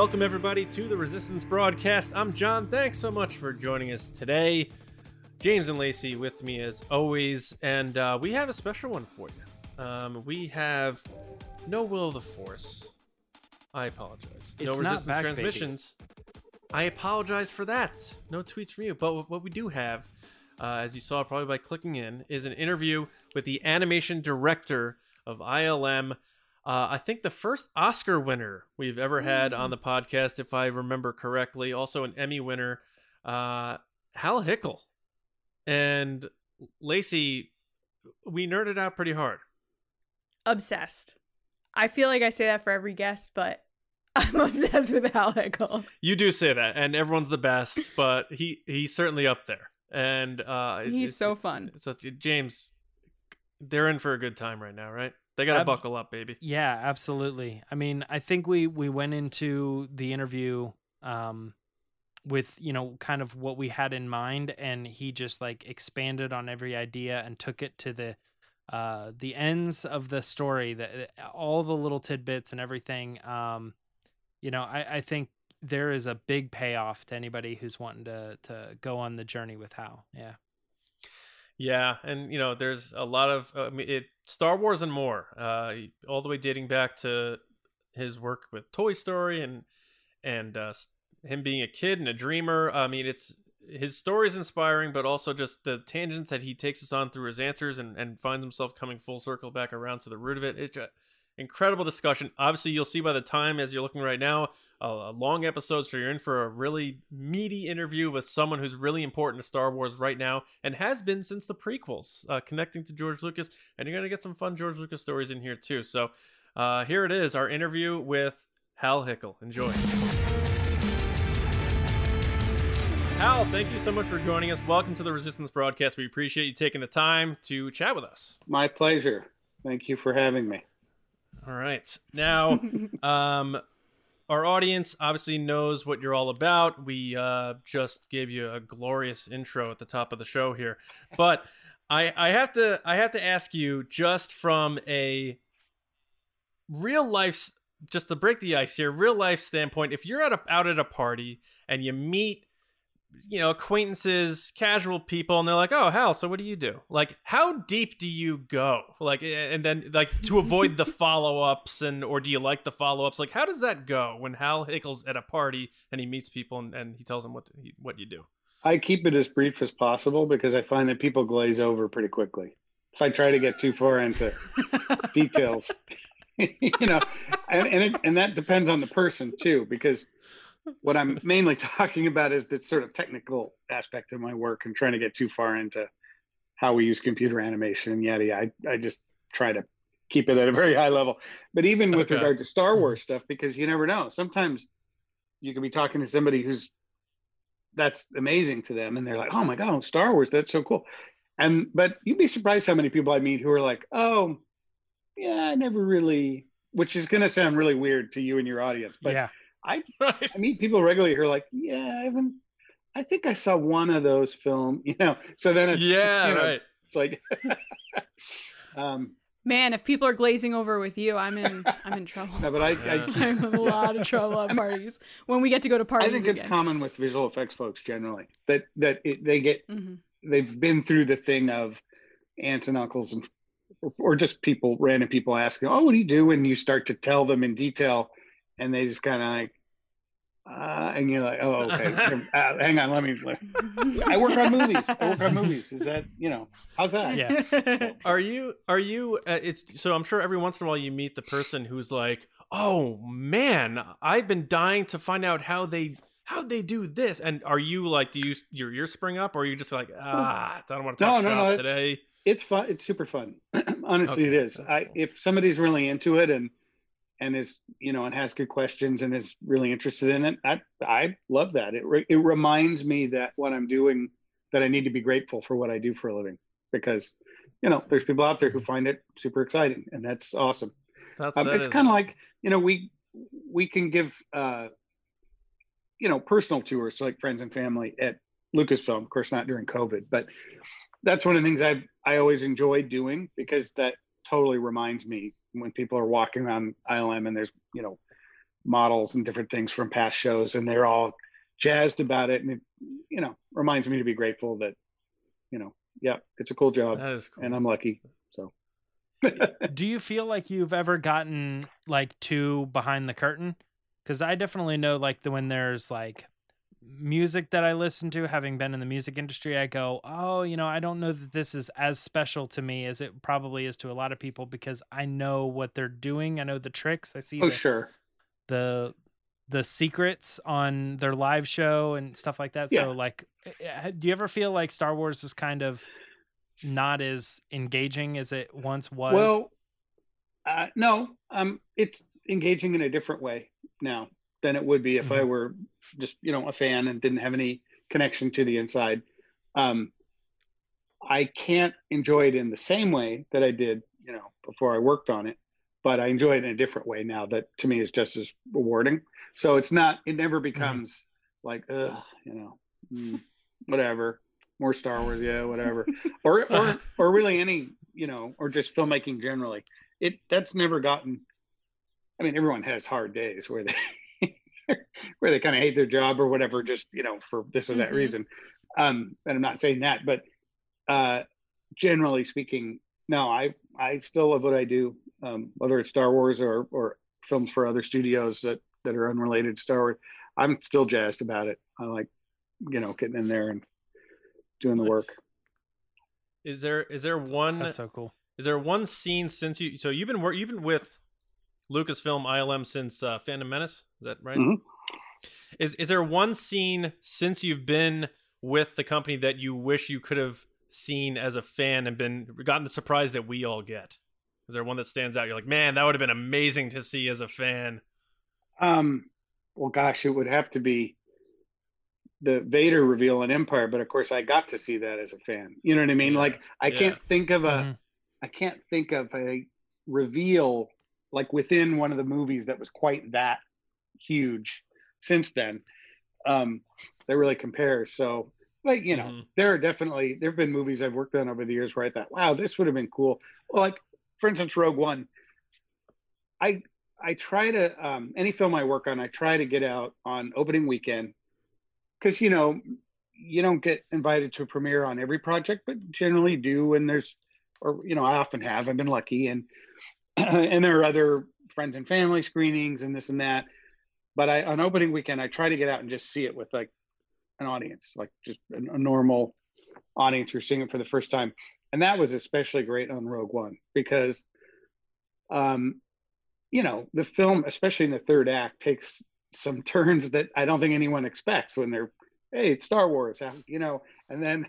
Welcome, everybody, to the Resistance broadcast. I'm John. Thanks so much for joining us today. James and Lacey with me as always, and uh, we have a special one for you. Um, we have no will of the force. I apologize. no It's not resistance transmissions. I apologize for that. No tweets from you. But what we do have, uh, as you saw probably by clicking in, is an interview with the animation director of ILM. Uh, I think the first Oscar winner we've ever had on the podcast, if I remember correctly. Also an Emmy winner, uh, Hal Hickel. And Lacey, we nerded out pretty hard. obsessed. I feel like I say that for every guest, but I'm obsessed with Hal Hickel. You do say that, and everyone's the best, but he he's certainly up there. And uh, He's so fun. So James, they're in for a good time right now, right? They got to Ab- buckle up, baby. Yeah, absolutely. I mean, I think we we went into the interview um with, you know, kind of what we had in mind and he just like expanded on every idea and took it to the uh the ends of the story that all the little tidbits and everything um you know, I I think there is a big payoff to anybody who's wanting to to go on the journey with Hal. Yeah. Yeah, and you know, there's a lot of uh, I mean, it Star Wars and more, uh, all the way dating back to his work with Toy Story and and uh, him being a kid and a dreamer. I mean, it's his story is inspiring, but also just the tangents that he takes us on through his answers and and finds himself coming full circle back around to the root of it. It's a incredible discussion. Obviously, you'll see by the time as you're looking right now, a, long episode, so you're in for a really meaty interview with someone who's really important to Star Wars right now and has been since the prequels, uh, connecting to George Lucas. And you're gonna get some fun George Lucas stories in here too. So uh, here it is, our interview with Hal Hickel. Enjoy. Hal, thank you so much for joining us. Welcome to the Resistance broadcast. We appreciate you taking the time to chat with us. My pleasure. Thank you for having me. All right. Now, um, our audience obviously knows what you're all about. We uh, just gave you a glorious intro at the top of the show here, but I, I have to I have to ask you just from a real life, just to break the ice here, real life standpoint. If you're at a, out at a party and you meet you know acquaintances casual people and they're like oh hal so what do you do? Like how deep do you go? Like and then like to avoid the follow-ups and or do you like the follow-ups? Like how does that go when hal Hickel's at a party and he meets people and, and he tells them what he, what you do? I keep it as brief as possible because I find that people glaze over pretty quickly. If I try to get too far into details, you know, and and, it, and that depends on the person too, because what I'm mainly talking about is this sort of technical aspect of my work and trying to get too far into how we use computer animation and yada yada. I, I just try to keep it at a very high level. But even with Okay. regard to Star Wars stuff, because you never know, sometimes you can be talking to somebody who's that's amazing to them and they're like, oh my God, Star Wars, that's so cool. And but you'd be surprised how many people I meet who are like, oh, yeah, I never really which is gonna sound really weird to you and your audience, but yeah. I right I meet people regularly who are like, yeah, I haven't. I think I saw one of those film, you know. So then it's yeah you know, right It's like, um, Man, if people are glazing over with you, I'm in I'm in trouble. no, but I, Yeah. I, I'm in a lot of trouble at parties when we get to go to parties. I think it's again. common with visual effects folks generally that that it, they get Mhm. they've been through the thing of aunts and uncles and or just people random people asking oh what do you do and you start to tell them in detail and they just kind of like uh, and you're like oh okay. Uh, hang on let me let- i work on movies. I work on movies. Is that you know how's that? Yeah. are you are you uh, it's so i'm sure every once in a while you meet the person who's like oh man i've been dying to find out how they how they do this? And are you like do you your ears spring up or are you just like ah i don't want to talk no, no, shop it's- today. it's fun it's super fun. Honestly Okay, it is. that's i if somebody's really into it and and is you know and has good questions and is really interested in it. I i love that. It re- it reminds me that what i'm doing that i need to be grateful for what i do for a living because you know there's people out there who find it super exciting and that's awesome. That's um, that it's kind of awesome. like you know we we can give uh you know personal tours to like friends and family at lucasfilm of course not during covid but that's one of the things i i always enjoy doing because that totally reminds me when people are walking around ilm and there's you know models and different things from past shows, and they're all jazzed about it, and it, you know, reminds me to be grateful that, you know, yeah, it's a cool job, That is cool. and I'm lucky. So Do you feel like you've ever gotten like too behind the curtain? Because I definitely know like the when there's like music that I listen to, having been in the music industry, I go, oh, you know, I don't know that this is as special to me as it probably is to a lot of people because I know what they're doing. I know the tricks. I see oh the, sure, the the secrets on their live show and stuff like that. Yeah. So like, eh, do you ever feel like Star Wars is kind of not as engaging as it once was? Well, uh, no, um, it's engaging in a different way now than it would be if I Mhm. were just you know a fan and didn't have any connection to the inside. Um, I can't enjoy it in the same way that I did, you know, before I worked on it, but I enjoy it in a different way now that to me is just as rewarding. So it's not, it never becomes like, ugh, you know, mm, whatever, more Star Wars, yeah, whatever, or or or really any, you know, or just filmmaking generally. It that's never gotten. I mean, everyone has hard days where they where they kind of hate their job or whatever, just you know, for this or that Mhm. reason. Um, and I'm not saying that, but uh, generally speaking, no, I I still love what I do, um, whether it's Star Wars or or films for other studios that that are unrelated to Star Wars. I'm still jazzed about it. I like, you know, getting in there and doing the work. Is there is there one that's so cool. is there one scene since you so you've been wor- you've been with Lucasfilm ILM since uh, Phantom Menace? Is that right? Mhm. Is is there one scene since you've been with the company that you wish you could have seen as a fan and been gotten the surprise that we all get? Is there one that stands out? You're like, man, that would have been amazing to see as a fan. Um, well, gosh, it would have to be the Vader reveal in Empire, but of course, I got to see that as a fan. You know what I mean? Like, I yeah. can't think of a, Mhm. I can't think of a reveal like within one of the movies that was quite that huge since then. Um, that really compares. So, like, you know, Mhm. there are definitely there have been movies I've worked on over the years where I thought, wow, this would have been cool. Well, like for instance, Rogue One. I I try to um, any film I work on, I try to get out on opening weekend because you know you don't get invited to a premiere on every project, but generally do when there's or you know I often have. I've been lucky, and and there are other friends and family screenings and this and that. But I on opening weekend, I try to get out and just see it with like an audience, like just a, a normal audience who's seeing it for the first time. And that was especially great on Rogue One because, um, you know, the film, especially in the third act, takes some turns that I don't think anyone expects when they're, hey, it's Star Wars, you know, and then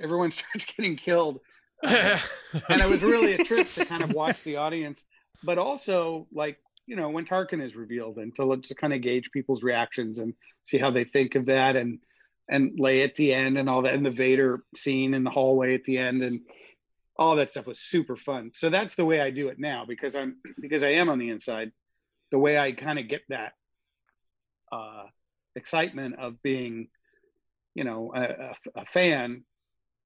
everyone starts getting killed. And it was really a trip to kind of watch the audience, but also like you know when Tarkin is revealed, and to to kind of gauge people's reactions and see how they think of that, and and Leia at the end and all that, and the Vader scene in the hallway at the end, and all that stuff was super fun. So that's the way I do it now because I'm because I am on the inside. The way I kind of get that uh, excitement of being, you know, a, a, a fan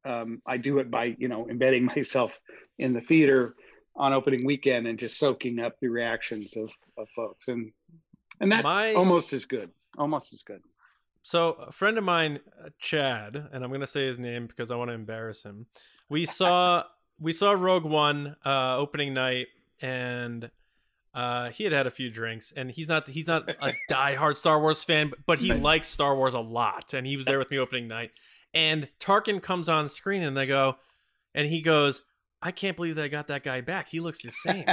um, I do it by you know embedding myself in the theater on opening weekend and just soaking up the reactions of, of folks and and that's My- almost as good almost as good So a friend of mine, uh, Chad, and I'm gonna say his name because I want to embarrass him. We saw we saw Rogue One uh, opening night, and uh, he had had a few drinks, and he's not he's not a diehard Star Wars fan, but- but he likes Star Wars a lot, and he was there with me opening night. And Tarkin comes on screen, and they go, and he goes, "I can't believe they got that guy back. He looks the same."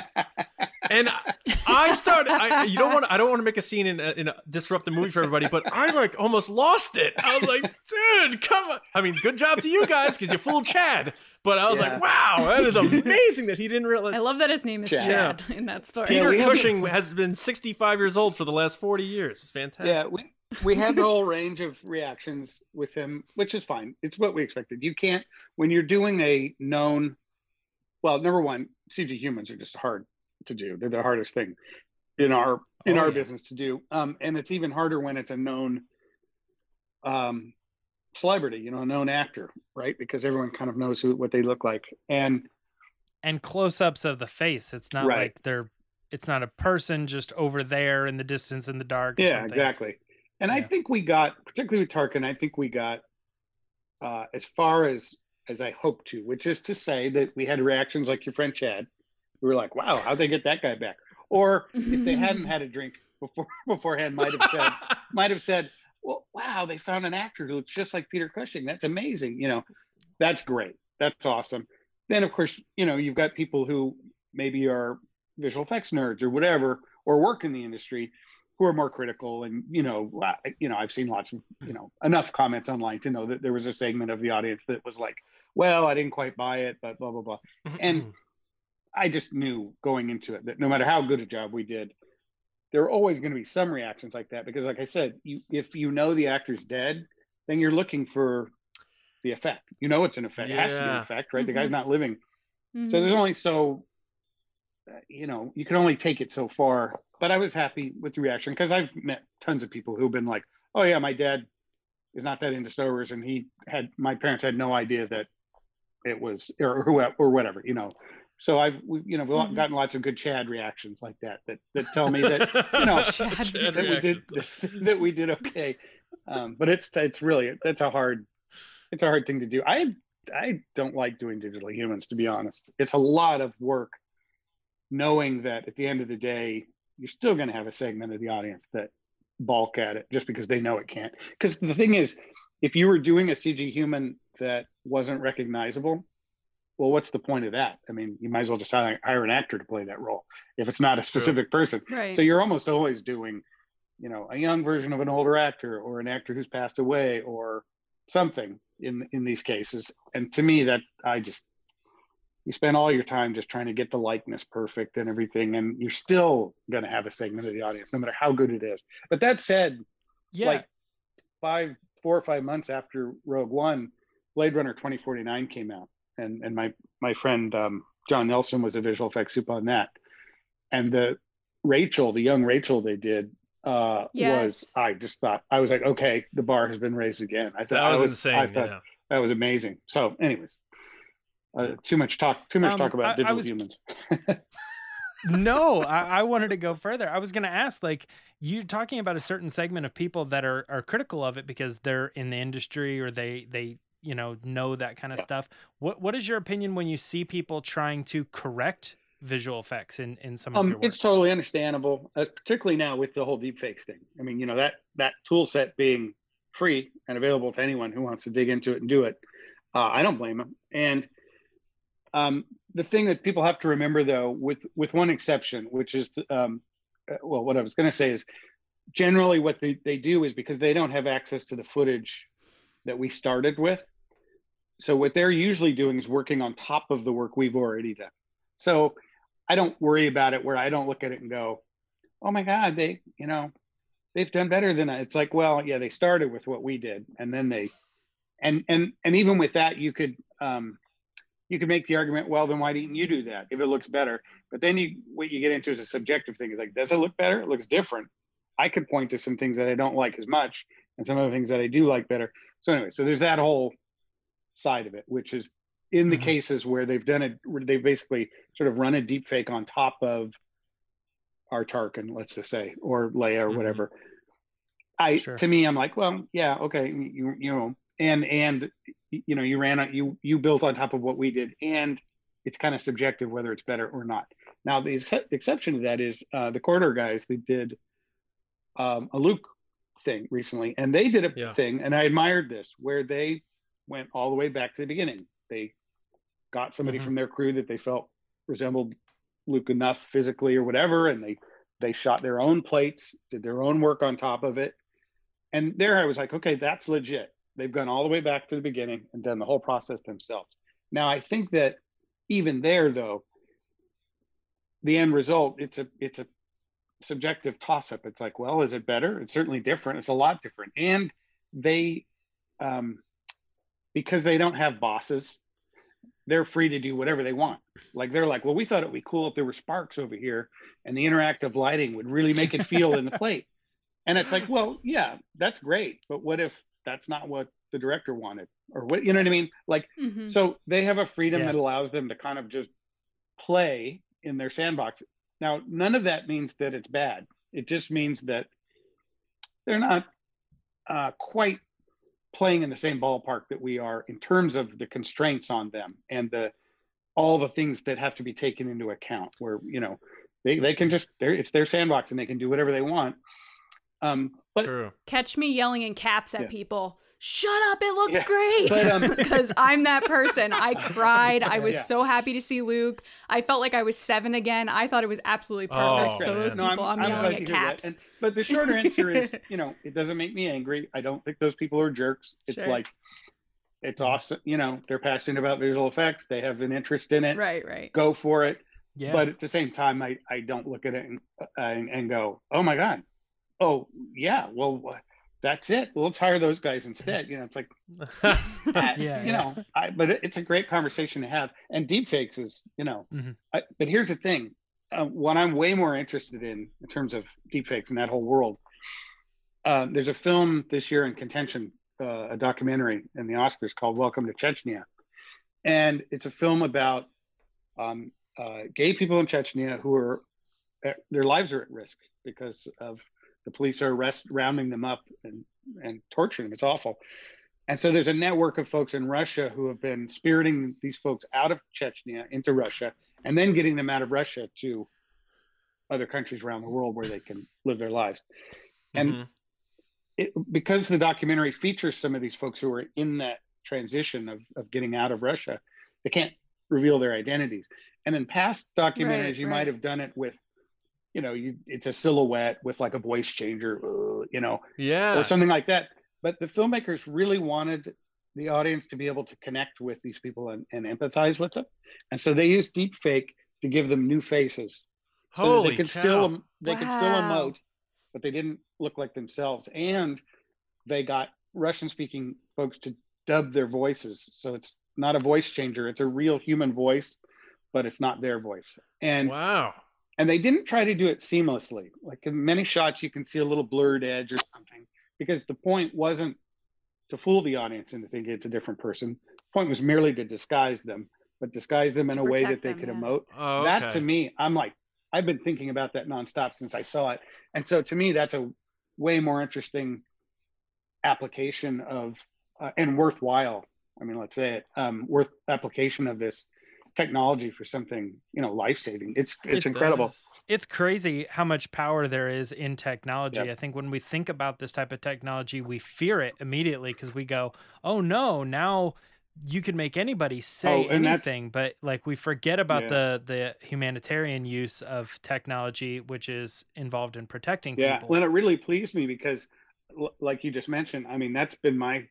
and I, I started. I, you don't want. I don't want to make a scene and, uh, and uh, disrupt the movie for everybody, but I like almost lost it. I was like, dude, come on. I mean, good job to you guys because you fooled Chad. But I was Yeah. like, wow, that is amazing that he didn't realize. I love that his name is Yeah. Chad in that story. Peter we have- Cushing has been 65 years old for the last 40 years. It's fantastic. yeah we, we had the whole range of reactions with him which is fine it's what we expected you can't when you're doing a known well number one cg humans are just hard to do they're the hardest thing in our in Oh, our yeah. business to do um, and it's even harder when it's a known um, celebrity you know a known actor right because everyone kind of knows who what they look like and and close-ups of the face. It's not Right. like they're it's not a person just over there in the distance in the dark. or Yeah, something. exactly. And I think we got, particularly with Tarkin, I think we got uh, as far as as I hoped to, which is to say that we had reactions like your friend Chad. We were like, "Wow, how'd they get that guy back?" Or if they hadn't had a drink before beforehand, might have said, might have said, "Well, wow, they found an actor who looks just like Peter Cushing. That's amazing." You know, that's great. That's awesome. Then, of course, you know, you've got people who maybe are visual effects nerds or whatever, or work in the industry, who are more critical. And you know, I- you know, I've seen lots of you know enough comments online to know that there was a segment of the audience that was like, "Well, I didn't quite buy it, but blah blah blah." And I just knew going into it that no matter how good a job we did, there are always going to be some reactions like that because, like I said, you if you know the actor's dead, then you're looking for the effect. You know it's an effect. It has to be an effect, right? The guy's Mhm. not living. Mhm. So there's only so, uh, you know, you can only take it so far. But I was happy with the reaction because I've met tons of people who've been like, "Oh yeah, my dad is not that into Star Wars, and he had my parents had no idea that it was or who or whatever, you know." So I've we- you know we've Mhm. gotten lots of good Chad reactions like that that that tell me that you know Chad that we did that we did okay. Um, but it's it's really that's a hard it's a hard thing to do. I I don't like doing digital humans to be honest. It's a lot of work knowing that at the end of the day you're still going to have a segment of the audience that balk at it just because they know it can't. Because the thing is, if you were doing a CG human that wasn't recognizable, well, what's the point of that? I mean, you might as well just hire, hire an actor to play that role if it's not a specific person. right. So you're almost always doing, you know, a young version of an older actor or an actor who's passed away or something in in these cases. And to me, that I just you spend all your time just trying to get the likeness perfect and everything, and you're still going to have a segment of the audience, no matter how good it is. But that said, Yeah. like five, four or five months after Rogue One, Blade Runner 2049 came out, and and my my friend um, John Nelson was a visual effects supe on that, and the Rachael, the young Rachael they did. Uh, Yes. was I just thought I was like okay the bar has been raised again I thought that I was, I insane. thought yeah. that was amazing so anyways uh, too much talk too much Um, talk about I digital was- humans no, I, I wanted to go further. I was going to ask, like, you're talking about a certain segment of people that are are critical of it because they're in the industry or they they you know know that kind of Yeah. stuff. What what is your opinion when you see people trying to correct visual effects in in some of Um, your work? it's totally understandable, uh, particularly now with the whole deepfakes thing. I mean, you know that that tool set being free and available to anyone who wants to dig into it and do it. Uh, I don't blame them. And um, the thing that people have to remember, though, with with one exception, which is, um, uh, well, what I was going to say is, generally what they, they do is because they don't have access to the footage that we started with. So what they're usually doing is working on top of the work we've already done. So I don't worry about it where I don't look at it and go, oh my God, they, you know, they've done better than I. It's like, well, yeah, they started with what we did and then they, and, and, and even with that, you could, um, you could make the argument, well, then why didn't you do that if it looks better? But then you, what you get into is a subjective thing. Is like, does it look better? It looks different. I could point to some things that I don't like as much and some other things that I do like better. So anyway, so there's that whole side of it, which is in the Mhm. cases where they've done it, where they've basically sort of run a deep fake on top of our Tarkin, let's just say, or Leia or Mhm. whatever. I Sure. to me, I'm like, well, yeah, okay, you you know, and and you know, you ran on you you built on top of what we did, and it's kind of subjective whether it's better or not. Now, the ex- exception to that is uh, the corridor guys. They did um, a Luke thing recently, and they did a Yeah. thing, and I admired this, where they went all the way back to the beginning. They got somebody Mhm. from their crew that they felt resembled Luke enough physically or whatever, and they they shot their own plates, did their own work on top of it, and there I was like, okay, that's legit. They've gone all the way back to the beginning and done the whole process themselves. Now I think that even there, though, the end result it's a it's a subjective toss up. It's like, well, is it better? It's certainly different. It's a lot different, and they um, because they don't have bosses, they're free to do whatever they want. Like they're like, well, we thought it'd be cool if there were sparks over here, and the interactive lighting would really make it feel in the plate. And it's like, well, yeah, that's great, but what if that's not what the director wanted, or what you know what I mean? Like, Mhm. so they have a freedom Yeah. that allows them to kind of just play in their sandbox. Now, none of that means that it's bad. It just means that they're not uh, quite playing in the same ballpark that we are in terms of the constraints on them and the all the things that have to be taken into account. Where you know they they can just they it's their sandbox and they can do whatever they want. Um, but True. Catch me yelling in caps at Yeah. people. Shut up! It looked Yeah, great. but, um, Because I'm that person. I cried. I was Yeah. so happy to see Luke. I felt like I was seven again. I thought it was absolutely Oh, perfect. so man. those No, people, I'm, yelling glad at to hear that. caps. And- but the shorter answer is, you know, it doesn't make me angry. I don't think those people are jerks. It's Sure. like, it's awesome. You know, they're passionate about visual effects. They have an interest in it. right, right. Go for it. Yeah. But at the same time, I, I don't look at it and, uh, and, and go, oh my God. Oh, yeah. Well, that's it. Well, let's hire those guys instead. You know, it's like, I- Yeah, you yeah. know, I, but it's a great conversation to have. And deepfakes is, you know, Mhm. I, but here's the thing: uh, what I'm way more interested in in terms of deepfakes and that whole world. Uh, there's a film this year in contention, uh, a documentary in the Oscars called "Welcome to Chechnya," and it's a film about um, uh, gay people in Chechnya who are uh, their lives are at risk because of the police are arrest rounding them up and and torturing them. It's awful. And so there's a network of folks in Russia who have been spiriting these folks out of Chechnya into Russia and then getting them out of Russia to other countries around the world where they can live their lives. And Mhm. it, because the documentary features some of these folks who are in that transition of, of getting out of Russia, they can't reveal their identities. And in past documentaries, Right, you right. might have done it with, you know, you it's a silhouette with like a voice changer, uh, you know, yeah. or something like that. But the filmmakers really wanted the audience to be able to connect with these people and, and empathize with them. And so they used deep fake to give them new faces. So Holy they could cow. still they could still emote, but they didn't look like themselves. And they got Russian speaking folks to dub their voices. So it's not a voice changer, it's a real human voice, but it's not their voice. And wow. And they didn't try to do it seamlessly. Like in many shots, you can see a little blurred edge or something, because the point wasn't to fool the audience into thinking it's a different person. The point was merely to disguise them, but disguise them in a way that they them, could yeah. emote. Oh, That to me, I'm like, I've been thinking about that nonstop since I saw it. And so to me, that's a way more interesting application of uh, and worthwhile. I mean, let's say it, um, worth application of this technology for something, you know, life saving. It's it's It incredible. does. it's crazy how much power there is in technology. Yep. I think when we think about this type of technology, we fear it immediately because we go, "Oh no, now you can make anybody say Oh, anything." But like we forget about Yeah. the the humanitarian use of technology, which is involved in protecting Yeah, people. well, it really pleased me because, like you just mentioned, I mean, that's been my,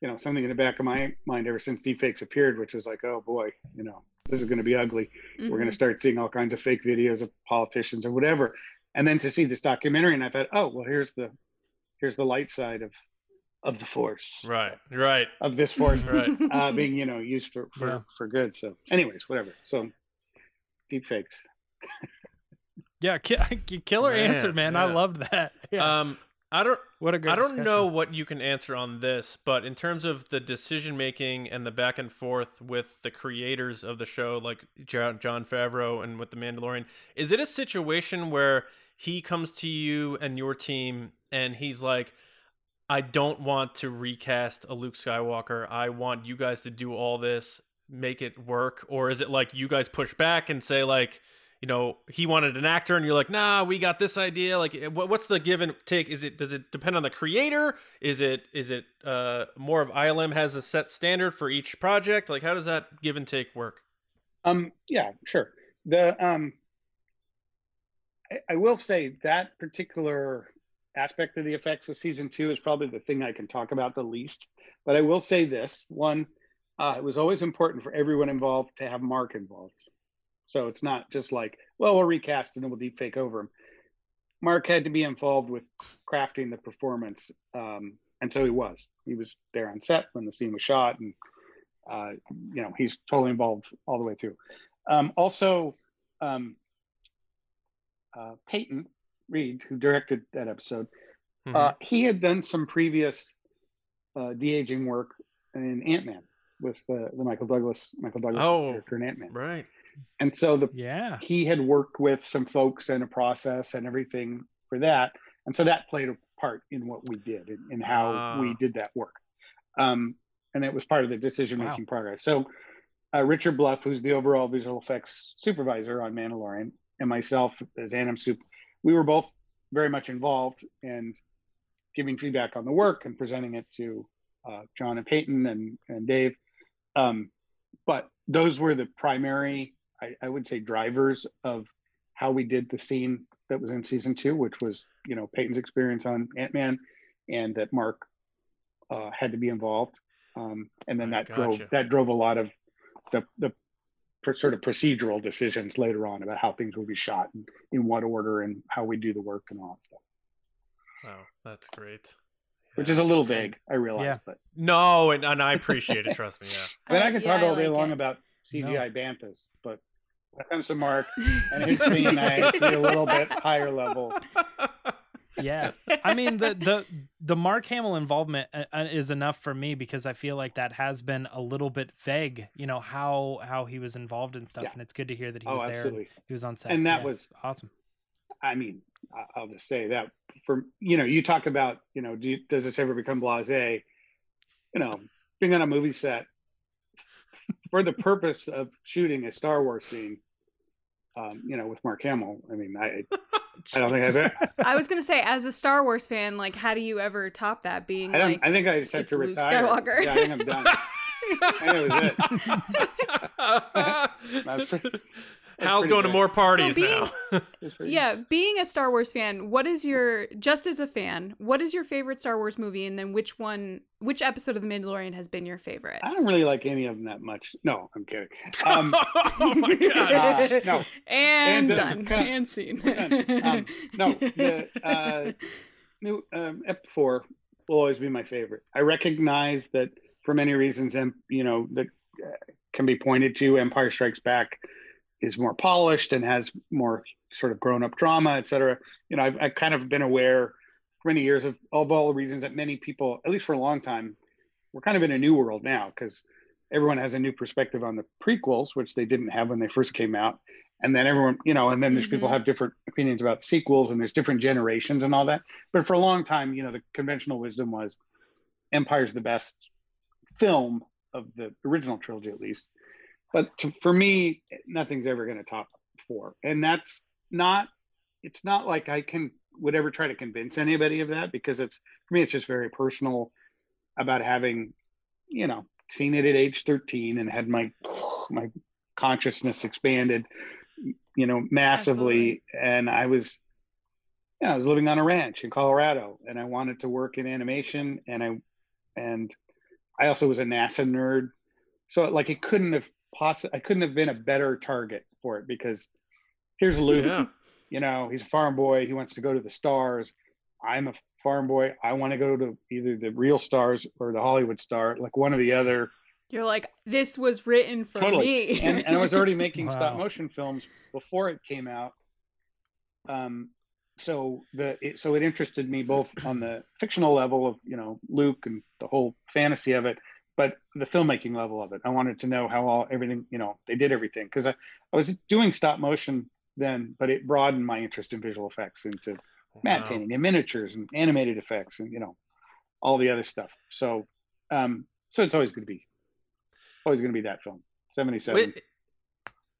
you know, something in the back of my mind ever since deepfakes appeared, which was like, oh boy, you know, this is going to be ugly. We're going to start seeing all kinds of fake videos of politicians or whatever, and then to see this documentary, and I thought, oh, well, here's the, here's the light side of, of the force, Right. Right. of this force Right. uh, being, you know, used for for Yeah. for good. So, anyways, whatever. So, deepfakes. yeah, ki- killer Man, answer, man. I loved that. Yeah. Um, I don't. what a great I don't discussion. know what you can answer on this, but in terms of the decision making and the back and forth with the creators of the show, like Jon Favreau and with the Mandalorian, is it a situation where he comes to you and your team and he's like, "I don't want to recast a Luke Skywalker. I want you guys to do all this, make it work," or is it like you guys push back and say like? You know he wanted an actor and you're like nah we got this idea like eh, what's the give and take is it does it depend on the creator is it is it uh more of ilm has a set standard for each project like how does that give and take work Um, yeah, sure. The um, I, I will say that particular aspect of the effects of season two is probably the thing I can talk about the least. But I will say this: one, uh, it was always important for everyone involved to have Mark involved. So it's not just like, well, we'll recast and then we'll deep fake over him. Mark had to be involved with crafting the performance, um, and so he was. He was there on set when the scene was shot, and uh, you know he's totally involved all the way through. Um, also, um, uh, Peyton Reed, who directed that episode, Mhm. uh, he had done some previous uh, de aging work in Ant Man with uh, the Michael Douglas Michael Douglas Oh, character in Ant Man. right And so the Yeah. he had worked with some folks and a process and everything for that. And so that played a part in what we did and, and how we Ah. did that work. Um, and it was part of the decision making progress. So uh, Richard Bluff, who's the overall visual effects supervisor on Mandalorian, and myself as Anim Supe, we were both very much involved and giving feedback on the work and presenting it to uh, Jon and Peyton and, and Dave. Um, but those were the primary, I, I would say, drivers of how we did the scene that was in season two, which was, you know, Peyton's experience on Ant Man and that Mark uh, had to be involved. Um, and then I that drove that drove a lot of the the pr- sort of procedural decisions later on about how things would be shot and in what order and how we do the work and all that stuff. Wow, that's great. Which is a little vague, I realize, Yeah. but No, and, and I appreciate it. Trust me. Yeah. I mean, I could yeah, talk all day like long it. about CGI banthas, but when comes to Mark and his scene, I see a little bit higher level. Yeah. I mean the the the Mark Hamill involvement uh, uh, is enough for me because I feel like that has been a little bit vague, you know, how how he was involved in stuff Yeah. and it's good to hear that he Oh, was there he was on set. And that Yeah, was awesome. I mean, I- I'll just say that for you know, you talk about you know, do you, does this ever become blasé? You know, being on a movie set for the purpose of shooting a Star Wars scene, um, you know, with Mark Hamill. I mean, I I don't think I've ever, I was gonna say, as a Star Wars fan, like, how do you ever top that? Being I don't like, I think I just have it's to Luke retire. Skywalker. Yeah, I think I'm done. I think that was it. That's pretty- that's Hal's pretty going to more parties being- now. Yeah, being a Star Wars fan, what is your just as a fan, what is your favorite Star Wars movie, and then which one, which episode of The Mandalorian has been your favorite? I don't really like any of them that much. No, I'm kidding. Um, oh my god. Uh, no. and, And, uh, done, cut. and scene. Um, no, the, uh, new um, Ep four will always be my favorite. I recognize that for many reasons, and you know that uh, can be pointed to. Empire Strikes Back is more polished and has more sort of grown up drama, et cetera. You know, I've, I've kind of been aware for many years of, of all the reasons that many people, at least for a long time, we're kind of in a new world now because everyone has a new perspective on the prequels, which they didn't have when they first came out. And then everyone, you know, and then there's people Mhm. have different opinions about sequels and there's different generations and all that. But for a long time, you know, the conventional wisdom was Empire's the best film of the original trilogy, at least. But to, for me, nothing's ever going to top four. And that's not, it's not like I can, would ever try to convince anybody of that because it's, for me, it's just very personal about having, you know, seen it at age 13 and had my, my consciousness expanded, you know, massively. And I was, yeah, I was living on a ranch in Colorado and I wanted to work in animation and I, and I also was a NASA nerd. So like it couldn't have possibly, I couldn't have been a better target for it because here's Luke, Yeah. you know, he's a farm boy. He wants to go to the stars. I'm a farm boy. I want to go to either the real stars or the Hollywood star, like one or the other. You're like, this was written for Totally. me. And, and I was already making stop motion films before it came out. Um, so the it, so it interested me both on the fictional level of you know Luke and the whole fantasy of it, but the filmmaking level of it. I wanted to know how all everything you know they did everything because I, I was doing stop motion then, but it broadened my interest in visual effects into matte Wow. painting and miniatures and animated effects and you know all the other stuff. So um, so it's always going to be always going to be that film. Seventy seven. Wait,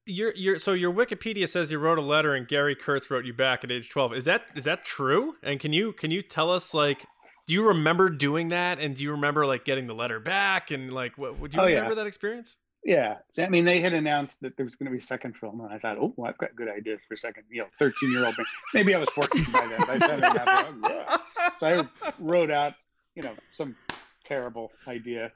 your your so your Wikipedia says you wrote a letter and Gary Kurtz wrote you back at age twelve. Is that is that true? And can you can you tell us like do you remember doing that and do you remember like getting the letter back and like what would you Oh, yeah. remember that experience? Yeah, I mean, they had announced that there was going to be a second film, and I thought, oh, well, I've got good ideas for a second. You know, thirteen-year-old. Maybe I was fourteen by then. By the time it happened, oh, yeah. So I wrote out, you know, some terrible idea,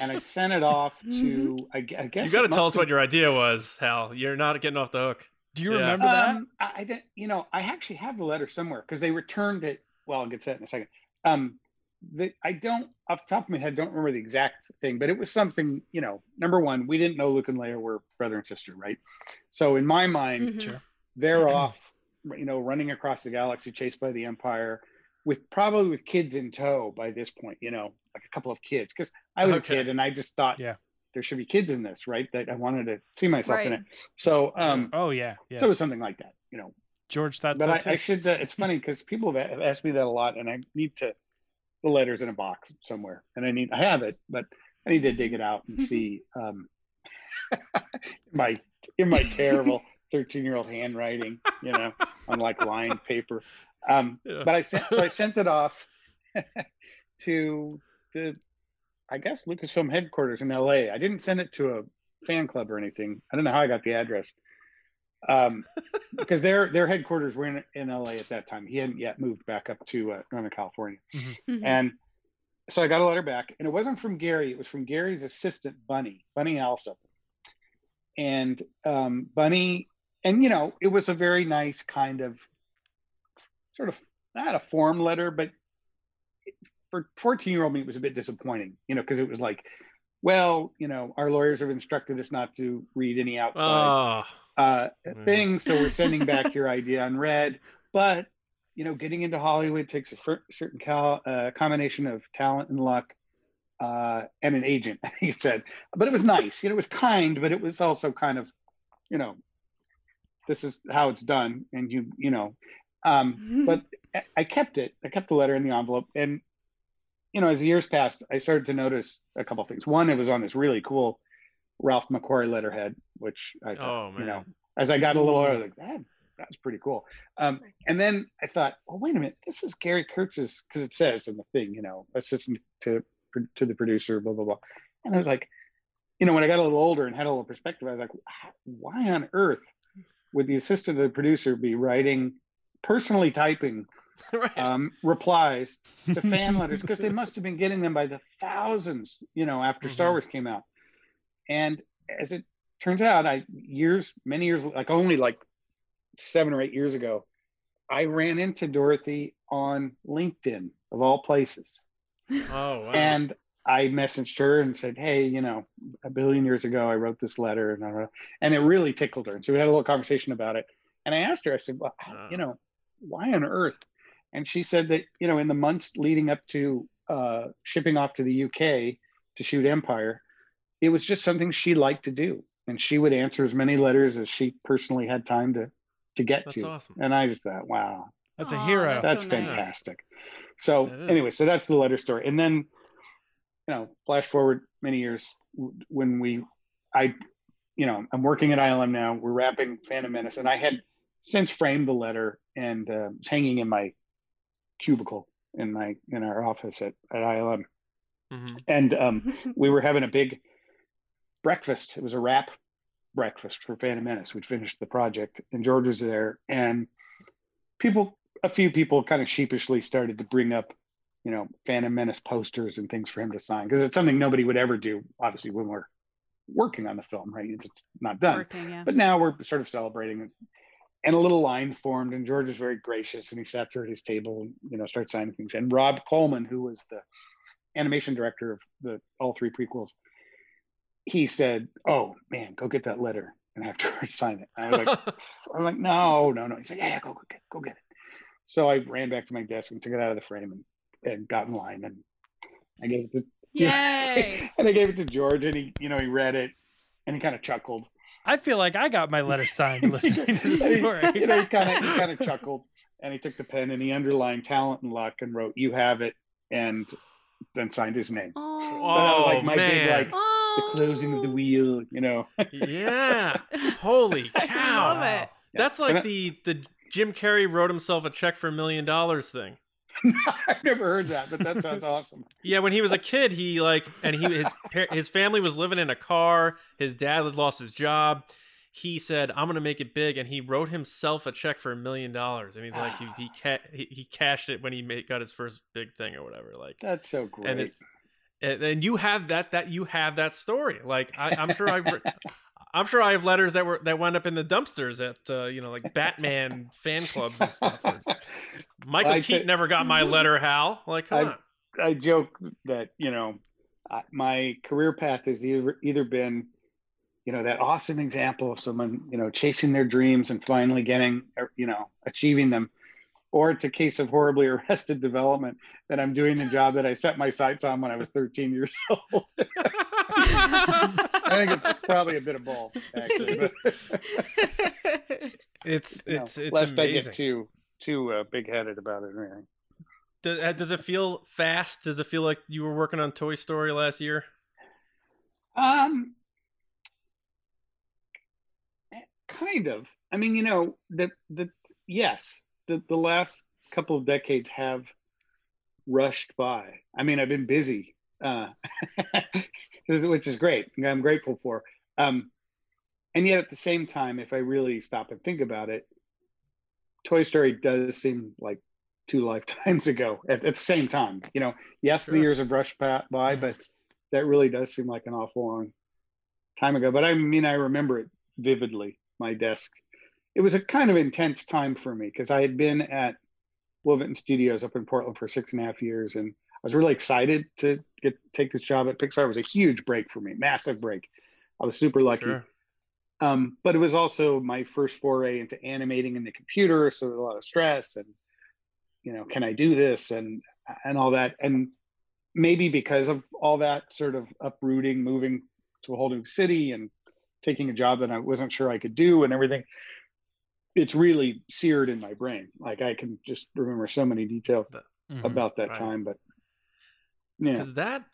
and I sent it off to. I, I guess You got to tell must us what your idea was, Hal. You're not getting off the hook. Do you Yeah. remember have- that? Um, I, I didn't. You know, I actually have the letter somewhere because they returned it. Well, I'll get to that in a second. Um, the, I don't, off the top of my head, don't remember the exact thing, but it was something. You know, number one, we didn't know Luke and Leia were brother and sister, right? So in my mind, Mhm. They're off, you know, running across the galaxy, chased by the Empire, with probably with kids in tow by this point, you know, like a couple of kids. Because I was Okay. a kid and I just thought, Yeah. there should be kids in this, right? That I wanted to see myself in it. So, um, Oh yeah, yeah. so it was something like that, you know. George thought But so I, too. I should. Uh, it's funny because people have asked me that a lot, and I need to the letters in a box somewhere, and I need I have it, but I need to dig it out and see um, my in my terrible thirteen year old handwriting, you know, on like lined paper. Um, Yeah. but I sent so I sent it off to the I guess Lucasfilm headquarters in LA. I didn't send it to a fan club or anything. I don't know how I got the address. Um, because their their headquarters were in, in LA at that time. He hadn't yet moved back up to uh, Northern California. Mhm. And so I got a letter back, and it wasn't from Gary. It was from Gary's assistant, Bunny, Bunny Alsup. And um, Bunny, and you know, it was a very nice kind of sort of not a form letter, but for 14 year old me, it was a bit disappointing, you know, because it was like, well, you know, our lawyers have instructed us not to read any outside Oh, uh, things. So we're sending back your idea unread. But you know, getting into Hollywood takes a certain cal- uh, combination of talent and luck, uh, and an agent. He said, but it was nice. You know, it was kind, but it was also kind of, you know, this is how it's done, and you, you know, um, but I- I kept it. I kept the letter in the envelope, and you know, as the years passed, I started to notice a couple things. One, it was on this really cool Ralph McQuarrie letterhead, which I thought, oh you know, as I got a little older, like, that, that's pretty cool. Um, and then I thought, oh, wait a minute, this is Gary Kurtz's, because it says in the thing, you know, assistant to to the producer, blah blah blah. And I was like, you know, when I got a little older and had a little perspective, I was like, why on earth would the assistant to the producer be writing, personally typing right. um, replies to fan letters because they must have been getting them by the thousands, you know, after Star Mhm. Wars came out. And as it turns out, I years, many years, like only like seven or eight years ago, I ran into Dorothy on LinkedIn of all places, oh wow. and I messaged her and said, "Hey, you know, a billion years ago, I wrote this letter, and I and it really tickled her. And so we had a little conversation about it. And I asked her, I said, "Well, you know, why on earth?" And she said that you know, in the months leading up to uh, shipping off to the UK to shoot Empire, it was just something she liked to do, and she would answer as many letters as she personally had time to to get to. That's to. awesome. And I just thought, wow, That's a hero. that's that's so nice. fantastic. So anyway, so that's the letter story, and then you know, flash forward many years when we, I, you know, I'm working at ILM now. We're wrapping Phantom Menace, and I had since framed the letter and uh, it's hanging in my cubicle in my in our office at at ILM, Mhm. and um, we were having a big breakfast. It was a wrap breakfast for Phantom Menace. We'd finished the project, and George was there, and people, a few people, kind of sheepishly started to bring up, you know, Phantom Menace posters and things for him to sign because it's something nobody would ever do. Obviously, when we're working on the film, right? It's, it's not done. Working, yeah. But now we're sort of celebrating it. And a little line formed, and George was very gracious, and he sat there at his table, and, you know, started signing things. And Rob Coleman, who was the animation director of the all three prequels, he said, "Oh man, go get that letter and have George sign it." I was like, "I'm like, no, no, no." He said, "Yeah, yeah, go, go get, go get it." So I ran back to my desk and took it out of the frame and, and got in line, and I gave it to Yay! and I gave it to George, and he, you know, he read it, and he kind of chuckled. I feel like I got my letter signed listening to the you story. know, he kind of he kind of chuckled, and he took the pen and he underlined talent and luck and wrote "You have it," and then signed his name. Oh, So that was Oh, like my big oh, man. like the oh. closing of the wheel, you know. yeah. Holy I cow. love it. That's And I- like the the Jim Carrey wrote himself a check for a million dollars thing. I've never heard that, but that sounds awesome. Yeah, when he was a kid, he like, and he his his family was living in a car. His dad had lost his job. He said, "I'm gonna make it big," and he wrote himself a check for a million dollars. And he's like, he he, ca- he he cashed it when he made, got his first big thing or whatever. Like, That's so great. and and, and you have that that you have that story. Like, I, I'm sure I've. Re- I'm sure I have letters that were that wound up in the dumpsters at uh, you know like Batman fan clubs and stuff. Michael Keaton never got my letter, Hal. Like, come I- on. I joke that you know I- my career path has either either been you know that awesome example of someone you know chasing their dreams and finally getting you know achieving them or it's a case of horribly arrested development that I'm doing the job that I set my sights on when I was 13 years old. I think it's probably a bit of both, actually. It's you know, it's it's lest I amazing. get too too uh, big headed about it or anything. Does, uh, does it feel fast? Does it feel like you were working on Toy Story last year? Um, kind of. I mean, you know, the the yes, the the last couple of decades have rushed by. I mean, I've been busy, uh, which is great. I'm grateful for. Um, and yet, at the same time, if I really stop and think about it, Toy Story does seem like two lifetimes ago. At, at the same time, you know, yes, the years have rushed by, but that really does seem like an awful long time ago. But I mean, I remember it vividly. My desk. It was a kind of intense time for me because I had been at Will Vinton Studios up in Portland for six and a half years, and I was really excited to get take this job at Pixar. It was a huge break for me, massive break. I was super lucky. Sure. Um, but it was also my first foray into animating in the computer, so there was a lot of stress and you know, can I do this and and all that. And maybe because of all that sort of uprooting, moving to a whole new city and taking a job that I wasn't sure I could do and everything, it's really seared in my brain. Like I can just remember so many details Mhm. about that right. time. But yeah, because that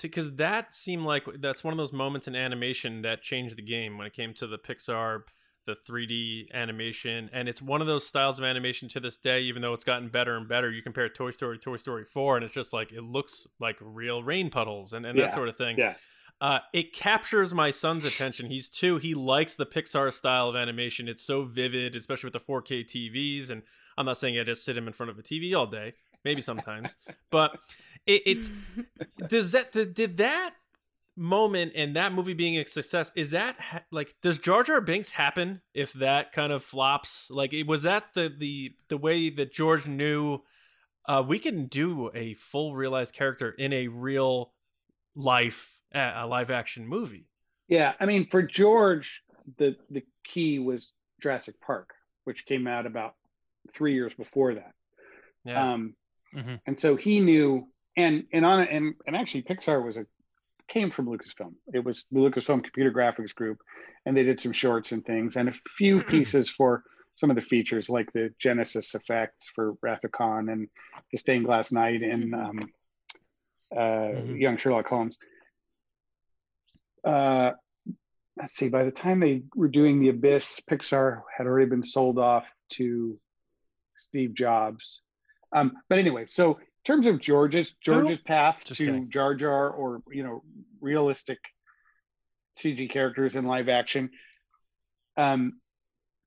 because that seemed like that's one of those moments in animation that changed the game when it came to the pixar the 3d animation and it's one of those styles of animation to this day even though it's gotten better and better you compare toy story to toy story 4 and it's just like it looks like real rain puddles and, and that sort of thing yeah. Uh, it captures my son's attention. He's two. He likes the Pixar style of animation. It's so vivid, especially with the 4K TVs. And I'm not saying I just sit him in front of a TV all day. Maybe sometimes, but it, it's does that did, did that moment and that movie being a success is that ha- like does Jar Jar Binks happen if that kind of flops like it was that the the the way that George knew uh we can do a full realized character in a real life a live action movie Yeah, I mean, for George, the the key was Jurassic Park, which came out about three years before that. yeah Um, Mhm. and so he knew, and and on and and actually Pixar was a came from Lucasfilm. It was the Lucasfilm Computer Graphics Group, and they did some shorts and things, and a few pieces for some of the features, like the Genesis effects for Wrath of Khan and the Stained Glass Knight and Mhm. um, uh, Mhm. Young Sherlock Holmes. Uh, let's see. By the time they were doing the Abyss, Pixar had already been sold off to Steve Jobs. Um, but anyway, so in terms of George's George's path Just to kidding. Jar Jar or you know realistic CG characters in live action, um,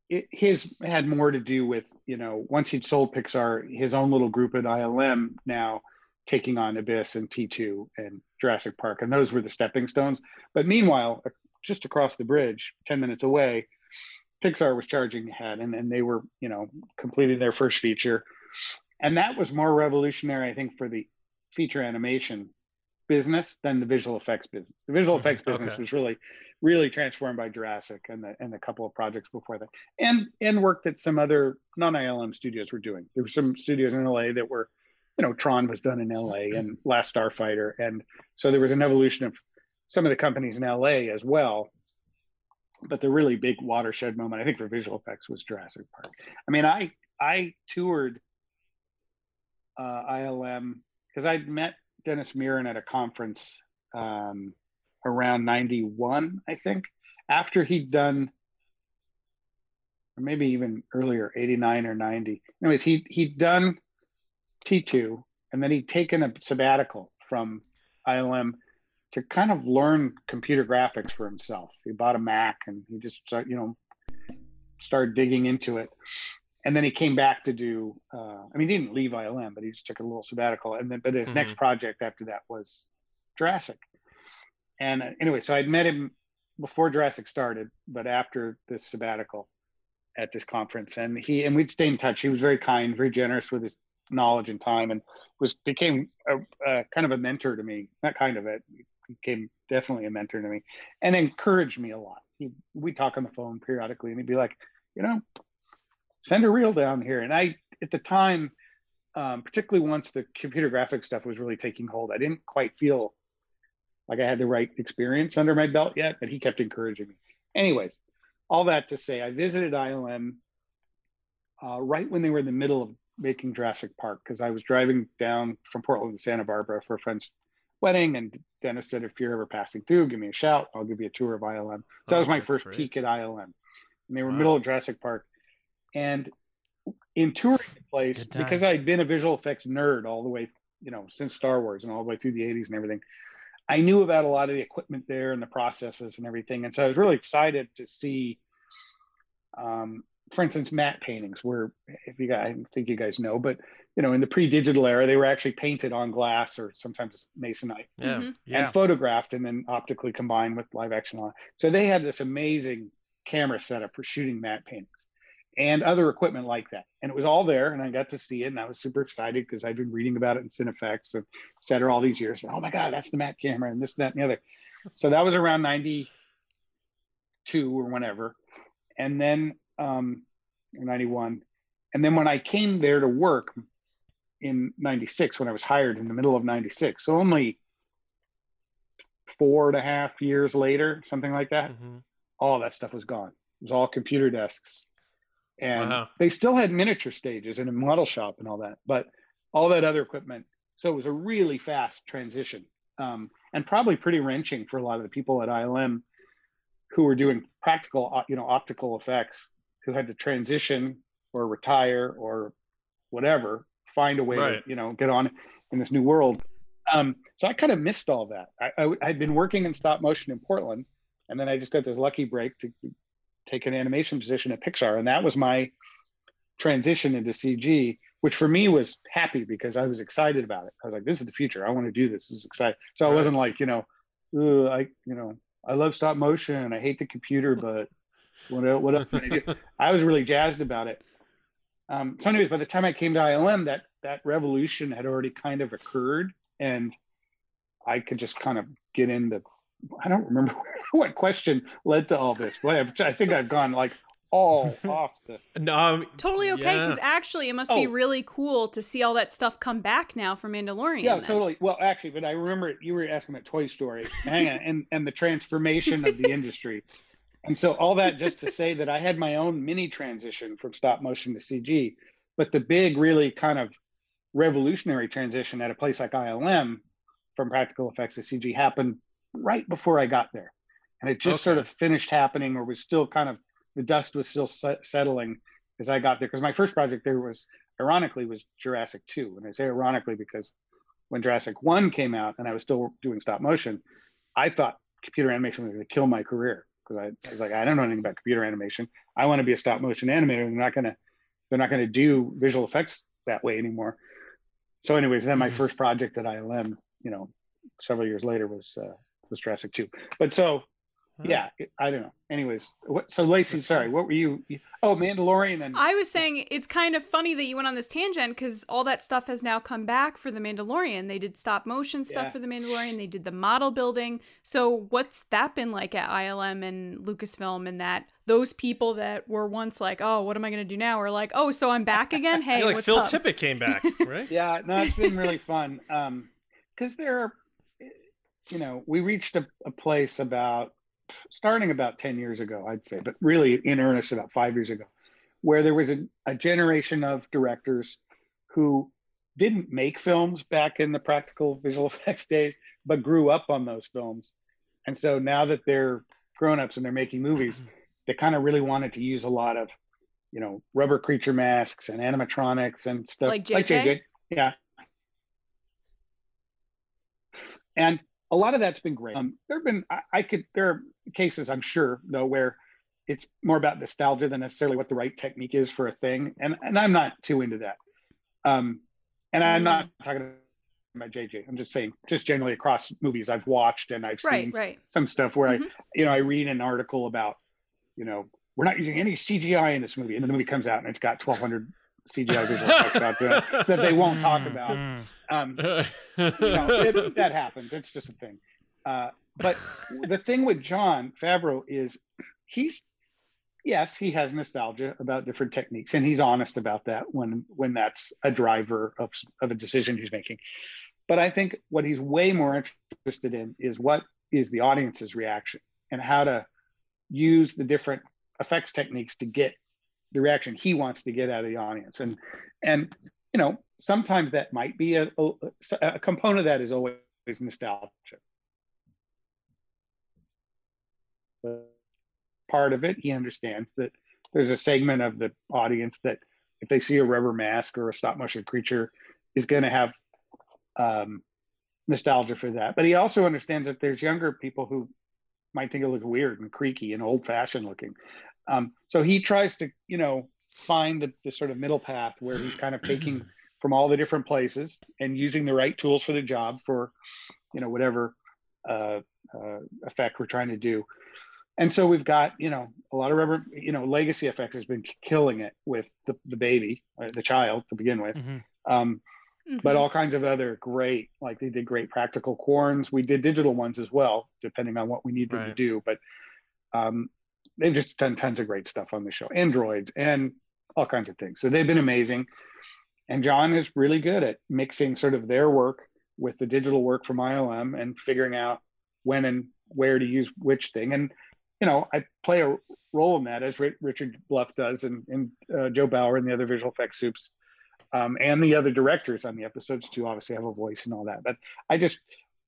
it, his had more to do with you know once he'd sold Pixar, his own little group at ILM now taking on Abyss and T2 and Jurassic Park, and those were the stepping stones. But meanwhile, just across the bridge, ten minutes away, Pixar was charging ahead, and, and they were you know completing their first feature, and that was more revolutionary, I think, for the feature animation business than the visual effects business. The visual Mhm. effects business Okay. was really, really transformed by Jurassic and the and a couple of projects before that, and and work that some other non-ILM studios were doing. There were some studios in LA that were, you know, Tron was done in LA and Last Starfighter, and so there was an evolution of some of the companies in LA as well. But the really big watershed moment, I think, for visual effects was Jurassic Park. I mean, I I toured uh, ILM because I'd met Dennis Muren at a conference um, around 91, I think, after he'd done, or maybe even earlier, 89 or 90. Anyways, he, he'd done T2 and then he'd taken a sabbatical from ILM to kind of learn computer graphics for himself. He bought a Mac and he just, start, you know, started digging into it. And then he came back to do uh, i mean he didn't leave ilm but he just took a little sabbatical. And then but his Mhm. next project after that was jurassic. And uh, anyway so i'd met him before jurassic started but after this sabbatical at this conference. And he and we'd stay in touch. He was very kind very generous with his knowledge and time and was became a, a kind of a mentor to me not kind of it became definitely a mentor to me and encouraged me a lot he, we talk on the phone periodically and he'd be like you know send a reel down here. And I, at the time, um, particularly once the computer graphic stuff was really taking hold, I didn't quite feel like I had the right experience under my belt yet, but he kept encouraging me. Anyways, all that to say, I visited ILM uh, right when they were in the middle of making Jurassic Park because I was driving down from Portland to Santa Barbara for a friend's wedding, and Dennis said, "If you're ever passing through, give me a shout. I'll give you a tour of ILM." So that was Oh, my first great. peek at ILM, and they were Wow. middle of Jurassic Park, and in touring the place because I'd been a visual effects nerd all the way, you know, since Star Wars and all the way through the '80s and everything. I knew about a lot of the equipment there and the processes and everything, and so I was really excited to see. Um, for instance, matte paintings were, if you guys, I think you guys know, but you know, in the pre-digital era, they were actually painted on glass or sometimes masonite Yeah. Mhm. Yeah. and photographed and then optically combined with live action on. So they had this amazing camera setup for shooting matte paintings and other equipment like that. And it was all there, and I got to see it, and I was super excited because I'd been reading about it in Cinefex and et cetera all these years. Oh my God, that's the matte camera and this, and that, and the other. So that was around 92 or whenever. And then um, 91. And then when I came there to work in 96, when I was hired in the middle of 96, so only four and a half years later, something like that, Mhm. all that stuff was gone. It was all computer desks. And Wow. they still had miniature stages and a model shop and all that, but all that other equipment. So it was a really fast transition um, and probably pretty wrenching for a lot of the people at ILM who were doing practical, you know, optical effects who had to transition or retire or whatever, find a way Right. to, you know, get on in this new world. Um, so I kind of missed all that. I, I, I'd been working in stop motion in Portland, and then I just got this lucky break to take an animation position at Pixar, and that was my transition into CG, which for me was happy because I was excited about it. I was like, "This is the future. I want to do this. This is exciting." So I wasn't like, you know, I, you know, I love stop motion I hate the computer, but what, what else can I do? I was really jazzed about it. Um, so, anyways, by the time I came to ILM, that that revolution had already kind of occurred, and I could just kind of get into. I don't remember what question led to all this, but I've, I think I've gone like all off the. No, um, Totally okay, yeah. because actually, it must be Oh. really cool to see all that stuff come back now for Mandalorian. Yeah, then. totally. Well, actually, but I remember you were asking about Toy Story, hang on, and and the transformation of the industry, and so all that just to say that I had my own mini transition from stop motion to CG, but the big, really kind of revolutionary transition at a place like ILM from practical effects to CG happened right before I got there, and it just sort of finished happening, or was still kind of the dust was still set, settling as I got there. Because my first project there was, ironically, was Jurassic Two, and I say ironically because when Jurassic One came out and I was still doing stop motion, I thought computer animation was going to kill my career because I, I was like, I don't know anything about computer animation. I want to be a stop motion animator. They're not going to, they're not going to do visual effects that way anymore. So, anyways, then my Mhm. first project at ILM, you know, several years later was uh, was Jurassic Two. But so, yeah, I don't know. Anyways, what, so Lacey, sorry, what were you? you- Oh, Mandalorian and I was saying it's kind of funny that you went on this tangent because all that stuff has now come back for the Mandalorian. They did stop motion stuff Yeah. for the Mandalorian. They did the model building. So what's that been like at ILM and Lucasfilm? And that those people that were once like, oh, what am I going to do now? Are like, oh, so I'm back again. Hey, like what's Phil up? Tippett came back, right? yeah no it's been really fun um because there are you know we reached a, a place about starting about 10 years ago i'd say but really in earnest about five years ago where there was a, a generation of directors who didn't make films back in the practical visual effects days but grew up on those films. And so now that they're grown-ups and they're making movies they kind of really wanted to use a lot of you know rubber creature masks and animatronics and stuff. Like JJ? yeah. And a lot of that's been great. Um, there have been I, I could there are cases i'm sure though where it's more about nostalgia than necessarily what the right technique is for a thing and and i'm not too into that um and i'm not talking about jj i'm just saying just generally across movies i've watched and i've Right, seen right. some stuff where Mhm. I, you know, I read an article about, you know, we're not using any CGI in this movie, and then the movie comes out and it's got 1,200 CGI visual effects shots in it that they won't talk Mm, about. mm. Um, you know, it, that happens. It's just a thing. Uh, but the thing with Jon Favreau is he's yes, he has nostalgia about different techniques, and he's honest about that when when that's a driver of of a decision he's making. But I think what he's way more interested in is what is the audience's reaction and how to use the different effects techniques to get the reaction he wants to get out of the audience. And and you know sometimes that might be a, a, a component of that is always nostalgia. Part of it, he understands that there's a segment of the audience that if they see a rubber mask or a stop motion creature is going to have um, nostalgia for that. But he also understands that there's younger people who might think it looks weird and creaky and old fashioned looking. Um, so he tries to, you know, find the, the sort of middle path where he's kind of taking from all the different places and using the right tools for the job for, you know, whatever uh, uh, effect we're trying to do and so we've got you know a lot of rubber you know legacy effects has been killing it with the, the baby uh, the child to begin with mm-hmm. Um, mm-hmm. but all kinds of other great like they did great practical corns we did digital ones as well depending on what we need them right. to do but um, they've just done tons of great stuff on the show androids and all kinds of things so they've been amazing and jon is really good at mixing sort of their work with the digital work from ilm and figuring out when and where to use which thing and you know, I play a role in that as Richard Bluff does, and, and uh, Joe Bauer and the other visual effects supes, um, and the other directors on the episodes too. Obviously, have a voice and all that. But I just,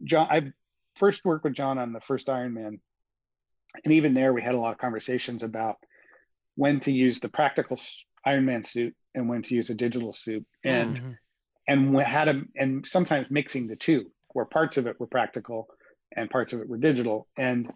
Jon, I first worked with Jon on the first Iron Man, and even there we had a lot of conversations about when to use the practical Iron Man suit and when to use a digital suit, and mm-hmm. and how to and sometimes mixing the two, where parts of it were practical and parts of it were digital, and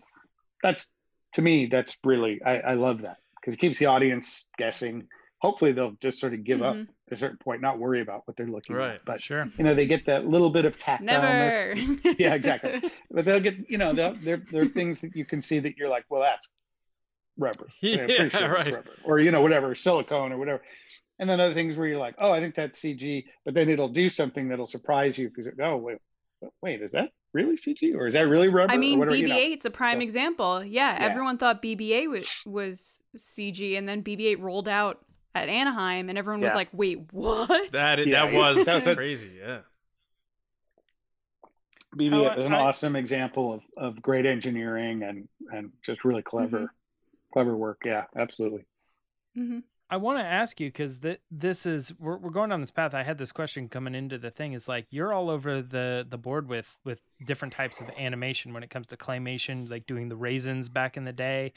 that's to me, that's really I, I love that because it keeps the audience guessing. Hopefully, they'll just sort of give mm-hmm. up at a certain point, not worry about what they're looking right. at. But sure, you know, they get that little bit of tactileness. Never. yeah, exactly. but they'll get, you know, there there are things that you can see that you're like, well, that's rubber. Yeah, sure right. Rubber. Or you know, whatever, silicone or whatever. And then other things where you're like, oh, I think that's CG, but then it'll do something that'll surprise you because oh wait, wait, is that really CG or is that really rubber? I mean, BB-8's you know? a prime so, example. Yeah, yeah, everyone thought BB-8 was, was CG, and then BB-8 rolled out at Anaheim, and everyone was like, "Wait, what?" That yeah, that was, that was crazy. Yeah. BB-8 was an I, awesome example of, of great engineering and and just really clever, mm-hmm. clever work. Yeah, absolutely. Mm-hmm. I want to ask you because th- this is we're, we're going down this path. I had this question coming into the thing. Is like you're all over the the board with with different types of animation when it comes to claymation, like doing the raisins back in the day,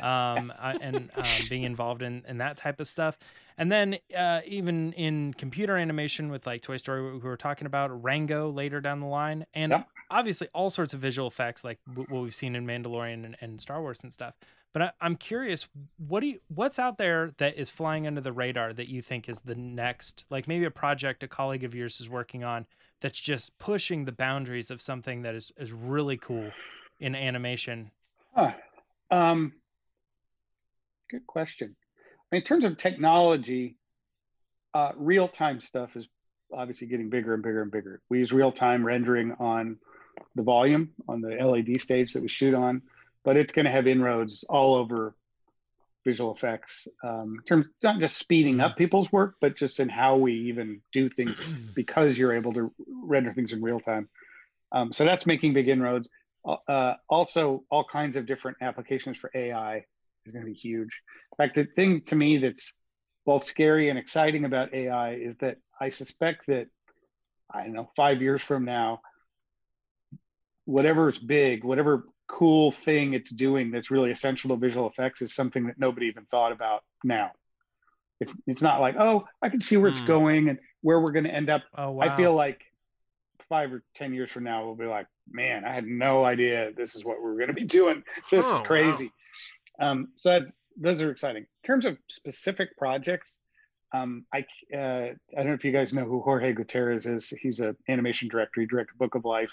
um, and um, being involved in in that type of stuff. And then uh, even in computer animation with like Toy Story, we were talking about Rango later down the line, and yep. obviously all sorts of visual effects like what we've seen in Mandalorian and, and Star Wars and stuff. But I, am curious, what do you, what's out there that is flying under the radar that you think is the next, like maybe a project a colleague of yours is working on that's just pushing the boundaries of something that is is really cool in animation? Huh. Um, good question. I mean, in terms of technology, uh, real time stuff is obviously getting bigger and bigger and bigger. We use real time rendering on the volume on the LED stage that we shoot on but it's going to have inroads all over visual effects um, in terms not just speeding up people's work, but just in how we even do things because you're able to render things in real time. Um, so that's making big inroads. Uh, also, all kinds of different applications for AI is going to be huge. In fact, the thing to me that's both scary and exciting about AI is that I suspect that I don't know five years from now, whatever is big, whatever cool thing it's doing that's really essential to visual effects is something that nobody even thought about now. It's it's not like, oh, I can see where it's hmm. going and where we're going to end up. Oh, wow. I feel like five or ten years from now, we'll be like, man, I had no idea this is what we're going to be doing. This oh, is crazy. Wow. Um, so that, those are exciting. In terms of specific projects, um, I uh, I don't know if you guys know who Jorge Gutierrez is. He's an animation director. He directed Book of Life.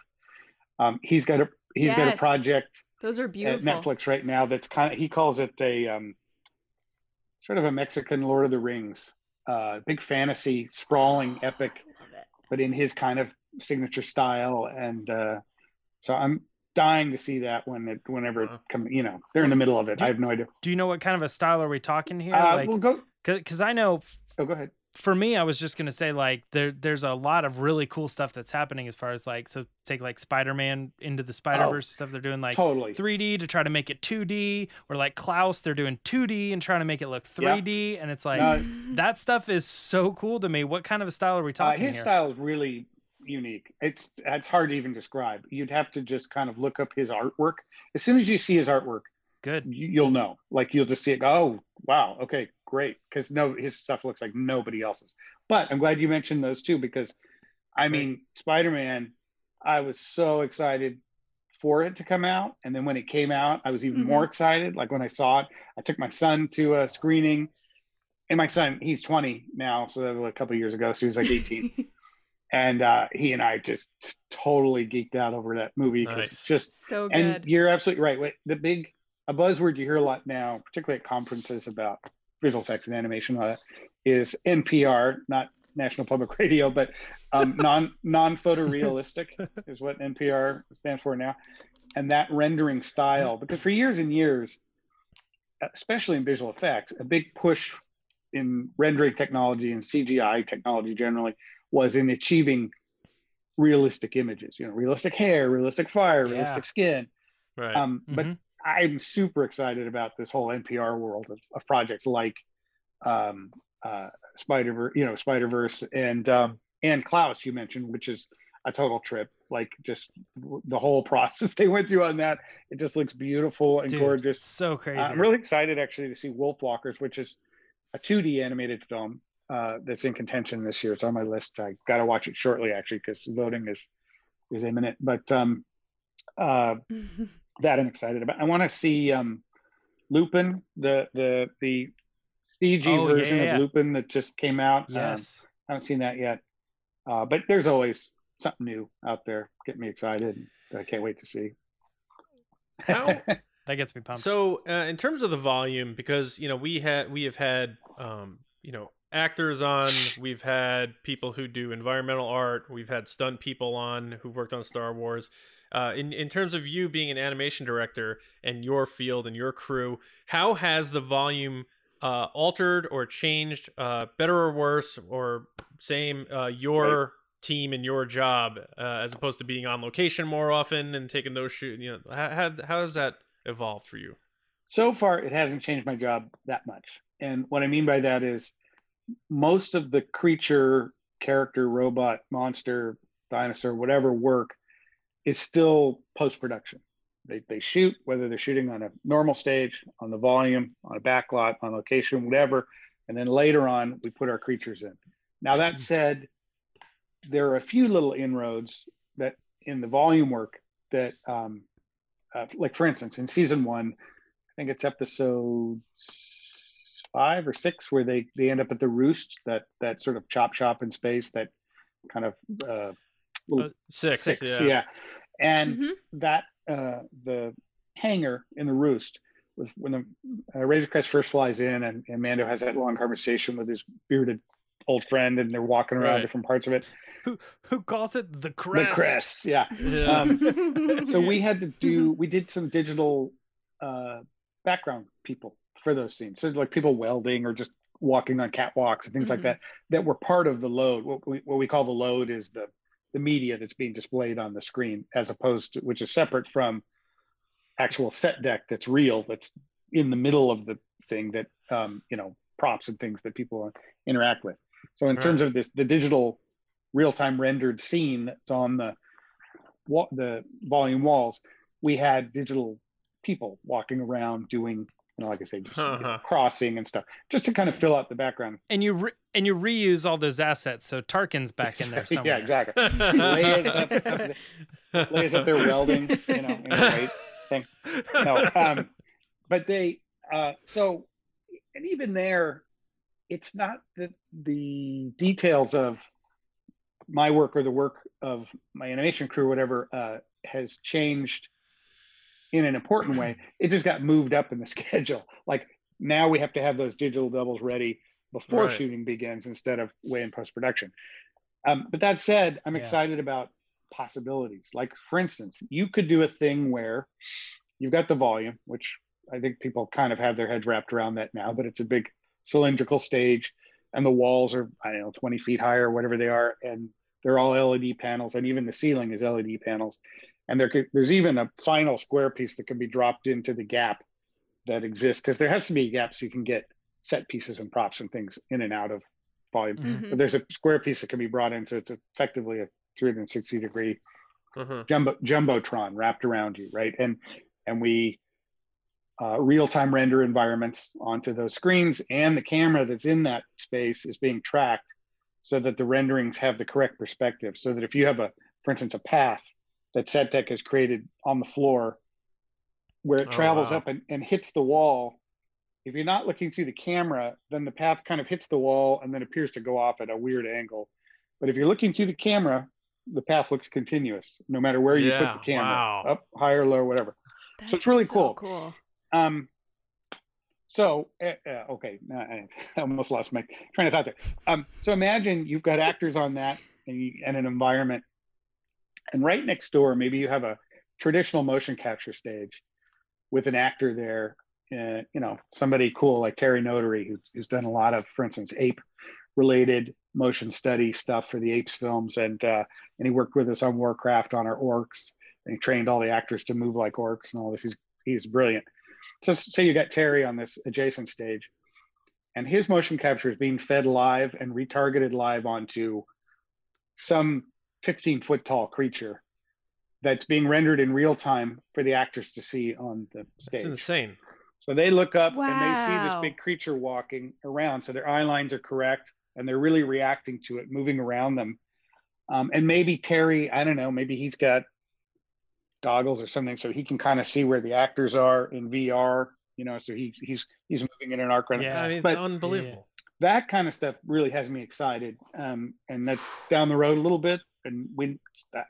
Um, he's got a he's yes. got a project. Those are beautiful. At Netflix right now. That's kind of he calls it a um, sort of a Mexican Lord of the Rings, uh, big fantasy, sprawling epic, but in his kind of signature style. And uh, so I'm dying to see that when it whenever it Wow. come. You know, they're in the middle of it. Do- I have no idea. Do you know what kind of a style are we talking here? Uh, like, we'll go. because I know Oh, go ahead. For me, I was just gonna say like there there's a lot of really cool stuff that's happening as far as like so take like Spider Man into the Spider Verse stuff they're doing like totally. 3D to try to make it 2D or like Klaus they're doing 2D and trying to make it look 3D and it's like Uh, that stuff is so cool to me. What kind of a style are we Uh, talking his here? style is really unique. It's it's hard to even describe. You'd have to just kind of look up his artwork. As soon as you see his artwork, Good. you, you'll know. Like you'll just see it. Go, oh, wow, okay, great. Because no, his stuff looks like nobody else's. But I'm glad you mentioned those too because, I mean, Spider-Man. I was so excited for it to come out, and then when it came out, I was even Mhm. more excited. Like when I saw it, I took my son to a screening, and my son, he's 20 now, so that was a couple of years ago. So he was like 18 and uh, he and I just totally geeked out over that movie because Nice. it's just. so good. And you're absolutely right. Wait, The big a buzzword you hear a lot now, particularly at conferences about visual effects and animation, that, is NPR, not National Public Radio, but um, non non photorealistic is what NPR stands for now, and that rendering style. Because for years and years, especially in visual effects, a big push in rendering technology and CGI technology generally was in achieving realistic images. You know, realistic hair, realistic fire, Yeah. realistic skin. Right. Um, But Mhm. I'm super excited about this whole NPR world of, of projects like um, uh, Spider, you know, Spider Verse and um, and Klaus you mentioned, which is a total trip. Like just the whole process they went through on that, it just looks beautiful and Dude, gorgeous. So crazy. Uh, I'm really excited actually to see Wolf Walkers, which is a 2D animated film uh, that's in contention this year. It's on my list. I got to watch it shortly actually because voting is is imminent. But um, uh, that I'm excited about. I want to see um, Lupin, the the the CG Oh, version yeah, yeah. of Lupin that just came out. Um, yes. I haven't seen that yet. Uh, but there's always something new out there. Get me excited. that I can't wait to see. How- that gets me pumped. So, uh, in terms of the volume, because you know we had we have had um, you know actors on, we've had people who do environmental art, we've had stunt people on who worked on Star Wars. Uh, in in terms of you being an animation director and your field and your crew, how has the volume uh, altered or changed, uh, better or worse, or same uh, your team and your job uh, as opposed to being on location more often and taking those shoot? You know, how how, how has that evolved for you? so far it hasn't changed my job that much and what i mean by that is most of the creature character robot monster dinosaur whatever work is still post-production. They, they shoot whether they're shooting on a normal stage on the volume on a backlot on location whatever and then later on we put our creatures in. Now that said there are a few little inroads that in the volume work that um, uh, like for instance in season one i think it's episode five or six where they they end up at the roost that that sort of chop shop in space that kind of uh, little Uh, Six, six yeah. yeah, and Mhm. that uh the hangar in the roost with when the uh, razor crest first flies in and, and mando has that long conversation with his bearded old friend and they're walking around Right. different parts of it who who calls it the crest? the crest yeah Yeah. um, so we had to do we did some digital uh background people for those scenes so like people welding or just walking on catwalks and things like Mhm. that that were part of the load what we, what we call the load is the the media that's being displayed on the screen as opposed to which is separate from actual set deck that's real that's in the middle of the thing that um you know props and things that people interact with. So in terms of this the digital real-time rendered scene that's on the the volume walls we had digital people walking around doing you know like i say just you know, Uh-huh. crossing and stuff just to kind of fill out the background And you re- and you reuse all those assets, so Tarkin's back in there somewhere. yeah exactly Leia's up, up there- Leia's up there welding you know in a white thing no um but they uh so and even there it's not that the details of my work or the work of my animation crew whatever uh has changed in an important way it just got moved up in the schedule like now we have to have those digital doubles ready before Right. shooting begins instead of way in post production um, but that said i'm Yeah. excited about possibilities. Like for instance, you could do a thing where you've got the volume, which I think people kind of have their heads wrapped around that now, but it's a big cylindrical stage and the walls are, I don't know, 20 feet high or whatever they are. And they're all LED panels and even the ceiling is LED panels. And there could, there's even a final square piece that can be dropped into the gap that exists because there has to be a gap so you can get set pieces and props and things in and out of volume. Mhm. But there's a square piece that can be brought in, so it's effectively a 360 degree Mhm. jumbo jumbotron wrapped around you, right? And and we uh, real time render environments onto those screens, and the camera that's in that space is being tracked so that the renderings have the correct perspective. So that if you have a, for instance, a path that SetDeck has created on the floor, where it Oh, travels wow. up and, and hits the wall. If you're not looking through the camera, then the path kind of hits the wall and then appears to go off at a weird angle. But if you're looking through the camera, the path looks continuous, no matter where you Yeah, put the camera, wow. up, higher, low, whatever. That's it's really so cool. Cool. Um, so, uh, uh, okay, no, I I almost lost my train of thought there. Um, so imagine you've got actors on that and, you, and an environment, and right next door, maybe you have a traditional motion capture stage with an actor there. Uh, you know, somebody cool like Terry Notary, who's, who's done a lot of, for instance, ape related motion study stuff for the apes films, and uh, and he worked with us on Warcraft on our orcs, and he trained all the actors to move like orcs and all this. He's he's brilliant just say you got Terry on this adjacent stage, and his motion capture is being fed live and retargeted live onto some 15 foot tall creature that's being rendered in real time for the actors to see on the stage. It's insane. So they look up and they see this big creature walking around. So their eye lines are correct and they're really reacting to it, moving around them. Um, and maybe Terry, I don't know, maybe he's got goggles or something so he can kind of see where the actors are in VR, you know, so he, he's he's moving in an arc. right- Yeah. I mean, it's But- unbelievable. That kind of stuff really has me excited. Um, and that's down the road a little bit. And we,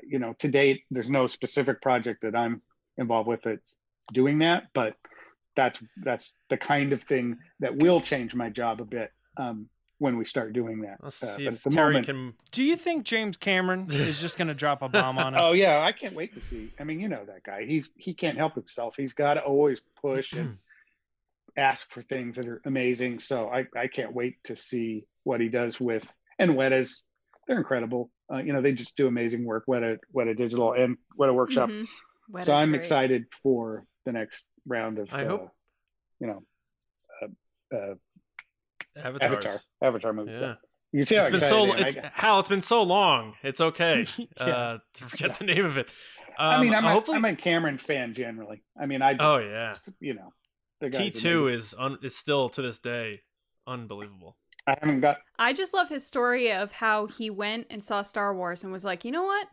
you know, to date, there's no specific project that I'm involved with that's doing that, but that's that's the kind of thing that will change my job a bit um, when we start doing that. Let's Uh, see if the Terry moment- can. Do you think James Cameron is just going to drop a bomb on us? Oh yeah, I can't wait to see. I mean, you know that guy. He's he can't help himself. He's got to always push and ask for things that are amazing. So I I can't wait to see what he does with and Weta's. They're incredible. Uh, you know, they just do amazing work. what a Weta Digital and Weta Workshop. Mhm. So I'm great. excited for the next round of. I uh, hope- You know, uh, uh, Avatars. Avatar Avatar movie. Yeah. You see how It's been so. I am. I Hal, it's been so long. It's okay Yeah. uh, to forget the name of it. Um, I mean, I'm a, hopefully. I'm a Cameron fan generally. I mean, I just, oh yeah. you know, the T guy's two amazing. is un, is still to this day unbelievable. I haven't got. I just love his story of how he went and saw Star Wars and was like, you know what?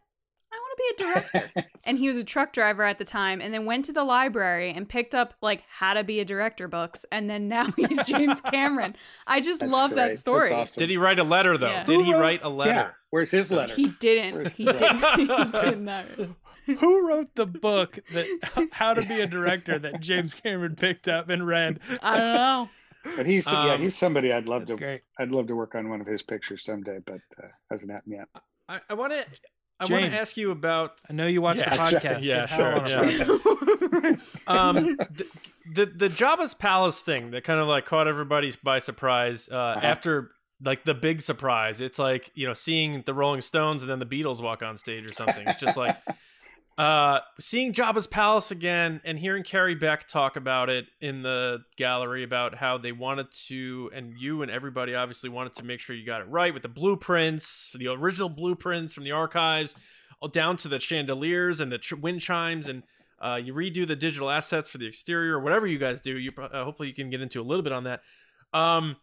I want to be a director. and he was a truck driver at the time and then went to the library and picked up like how to be a director books and then now he's James Cameron. I just That's love great. that story. awesome. Did he write a letter though? Yeah. Did he wrote- write a Yeah. letter? Where's his letter? He didn't. Where's He didn't. he did not. Who wrote the book that How to Be a Director that James Cameron picked up and read? I don't know. But he's yeah, Um, he's somebody I'd love to. great. I'd love to work on one of his pictures someday, but uh, hasn't happened yet. I, I want to. I want to ask you about I know you watch Yeah, the podcast. Yeah, Get sure, yeah. um the, the the Jabba's palace thing that kind of like caught everybody by surprise uh, Uh-huh. after like the big surprise. It's like you know seeing the Rolling Stones and then the Beatles walk on stage or something. It's just like uh seeing Jabba's palace again and hearing Carrie Beck talk about it in the gallery about how they wanted to and you and everybody obviously wanted to make sure you got it right with the blueprints, the original blueprints from the archives, all down to the chandeliers and the ch- wind chimes and uh, you redo the digital assets for the exterior or whatever you guys do. You uh, hopefully you can get into a little bit on that. Um,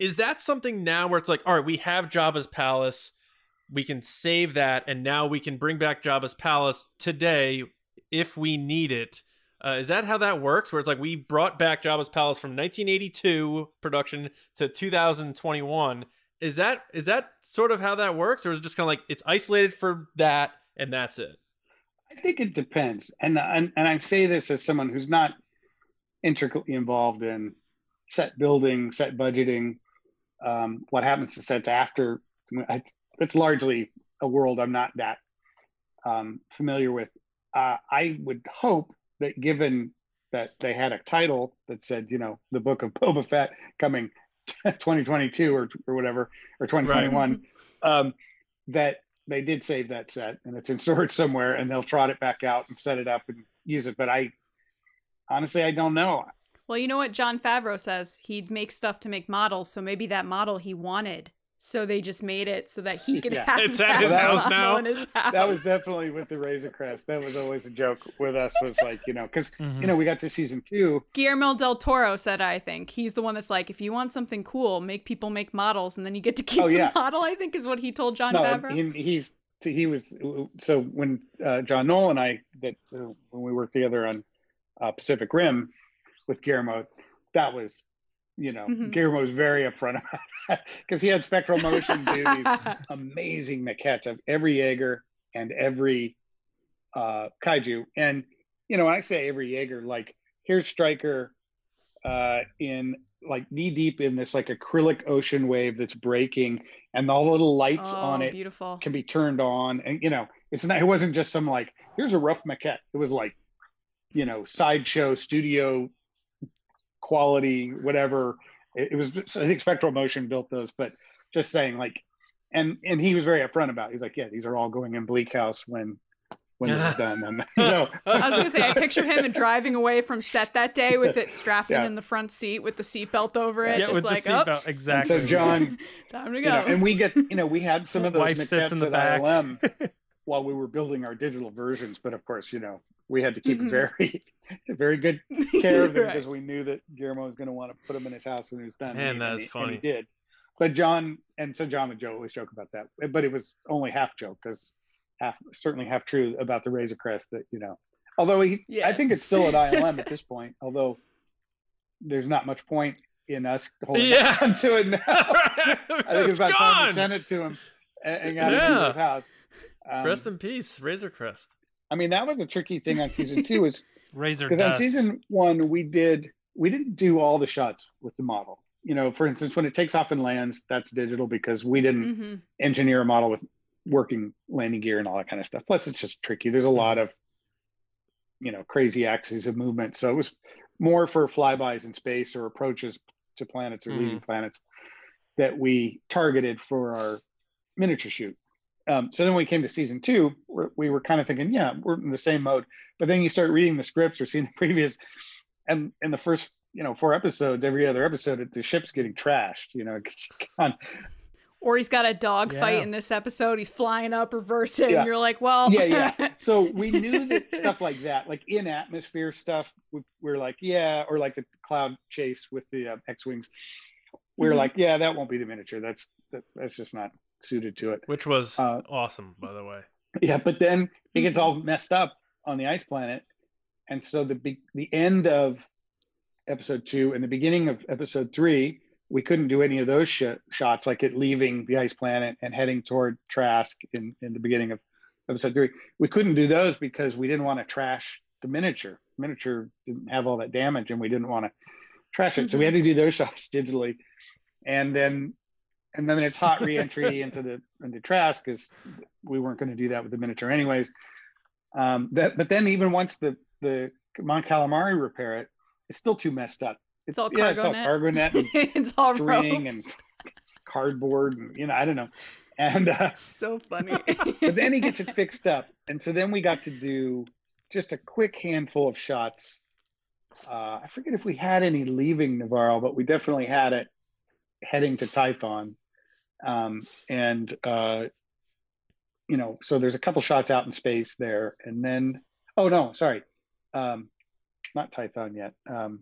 is that something now where it's like, all right, we have Jabba's palace, we can save that, and now we can bring back Jabba's palace today if we need it. Uh, is that how that works? Where it's like we brought back Jabba's palace from 1982 production to 2021. Is that is that sort of how that works, or is it just kind of like it's isolated for that and that's it? I think it depends, and and and I say this as someone who's not intricately involved in set building, set budgeting, um, what happens to sets after. I, it's largely a world I'm not that um, familiar with, uh, I would hope that given that they had a title that said, you know, the book of Boba Fett coming 2022 or or whatever or 2021, um, that they did save that set and it's in storage somewhere and they'll trot it back out and set it up and use it. But I honestly I don't know. Well, you know what Jon Favreau says? He'd make stuff to make models, so maybe that model he wanted. So they just made it so that he could Yeah. have It's at that his house model now. his house. That was definitely with the Razor Crest. That was always a joke with us. Was like you know because Mhm. you know we got to season two. Guillermo del Toro said, I think. He's the one that's like, if you want something cool, make people make models and then you get to keep Oh, yeah. the model, I think is what he told Jon no, Favreau. he, he's he was so when uh, John Knoll and I that uh, when we worked together on uh, Pacific Rim with Guillermo, that was you know Mhm. Guillermo was very upfront about that because he had Spectral Motion do these amazing maquettes of every Jaeger and every uh, kaiju. And you know, when I say every Jaeger, like here's Striker uh, in like knee deep in this like acrylic ocean wave that's breaking, and all the little lights oh, on it beautiful. can be turned on. And you know, it's not. It wasn't just some like here's a rough maquette. It was like you know sideshow studio quality whatever it, it was i think spectral motion built those but just saying like and and he was very upfront about it. he's like yeah these are all going in bleak house when when this is done and you know I was gonna say I picture him and driving away from set that day with it strapped in Yeah. in the front seat with the seatbelt over it, yeah, just with like the oh, seatbelt, and exactly. so john time to you go. know and we get you know we had some of those Wife sits in the at back. ilm while we were building our digital versions but of course you know we had to keep Mhm. very very good care of him Right. because we knew that Guillermo was going to want to put him in his house when he was done. Man, and that's funny. and he- and he funny. did. But John and so John and Joe always joke about that, but it was only half joke because half certainly half true about the Razor Crest that you know. Although he, I think it's still at ILM at this point. Although there's not much point in us holding Yeah. on to it now. I think it's about time to send it to him and, and got it into Yeah. his house. Um, Rest in peace, Razor Crest. I mean, that was a tricky thing on season two. Is Razor because on season one we did we didn't do all the shots with the model. You know for instance when it takes off and lands that's digital because we didn't hmm engineer a model with working landing gear and all that kind of stuff. Plus it's just tricky. There's a lot of you know crazy axes of movement. So it was more for flybys in space or approaches to planets or leaving planets that we targeted for our miniature shoot um, so then when we came to season two we're, we were kind of thinking yeah we're in the same mode but then you start reading the scripts or seeing the previs and in the first you know four episodes every other episode the ship's getting trashed you know it's. Or he's got a dog Yeah. fight in this episode. He's flying up, reversing. Yeah. You're like, well, yeah yeah so we knew that stuff like that like in atmosphere stuff we, we're like yeah or like the cloud chase with the uh, x-wings we are Mhm. like yeah that won't be the miniature that's that, that's just not suited to it. Which was Uh, awesome, by the way. yeah but then it gets all messed up on the ice planet. And so the be- the end of episode two and the beginning of episode three we couldn't do any of those sh- shots like it leaving the ice planet and heading toward trask in, in the beginning of episode three. We couldn't do those because we didn't want to trash the miniature. Miniature didn't have all that damage and we didn't want to trash it. So we had to do those shots digitally. And then and then it's hot reentry into the into trask because we weren't going to do that with the miniature anyways um that but then even once the the Mon Calamari repair it it's still too messed up It's all yeah it's all nets. cargo net and it's all string ropes. and cardboard and you know i don't know and uh So funny. but then he gets it fixed up and so then we got to do just a quick handful of shots uh i forget if we had any leaving navarro but we definitely had it heading to Tython um and uh you know so there's a couple shots out in space there and then oh no sorry um not Tython yet um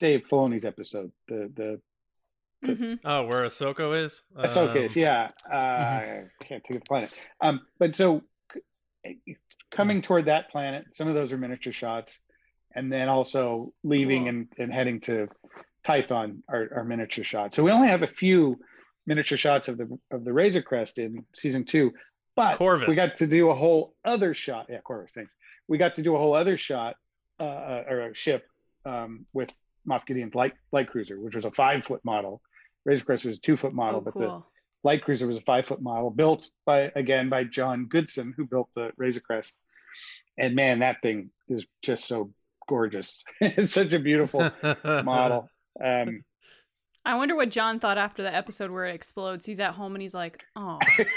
dave filoni's episode the the Mhm. Oh, where Ahsoka is? Ahsoka is, Um, yeah. Uh, I can't think of the planet. Um, but so c- coming toward that planet, some of those are miniature shots, and then also leaving Cool. and, and heading to Tython are, are miniature shots. So we only have a few miniature shots of the of the Razor Crest in season two, but Corvus. we got to do a whole other shot. Yeah, Corvus, thanks. We got to do a whole other shot uh, uh, or a ship um, with Moff Gideon's light light cruiser, which was a five foot model. Razor Crest was a two foot model, Oh, but the light cruiser was a five foot model built by again by John Goodson, who built the Razor Crest. And man, that thing is just so gorgeous. it's such a beautiful model. Um, I wonder what John thought after the episode where it explodes. He's at home and he's like, "Oh."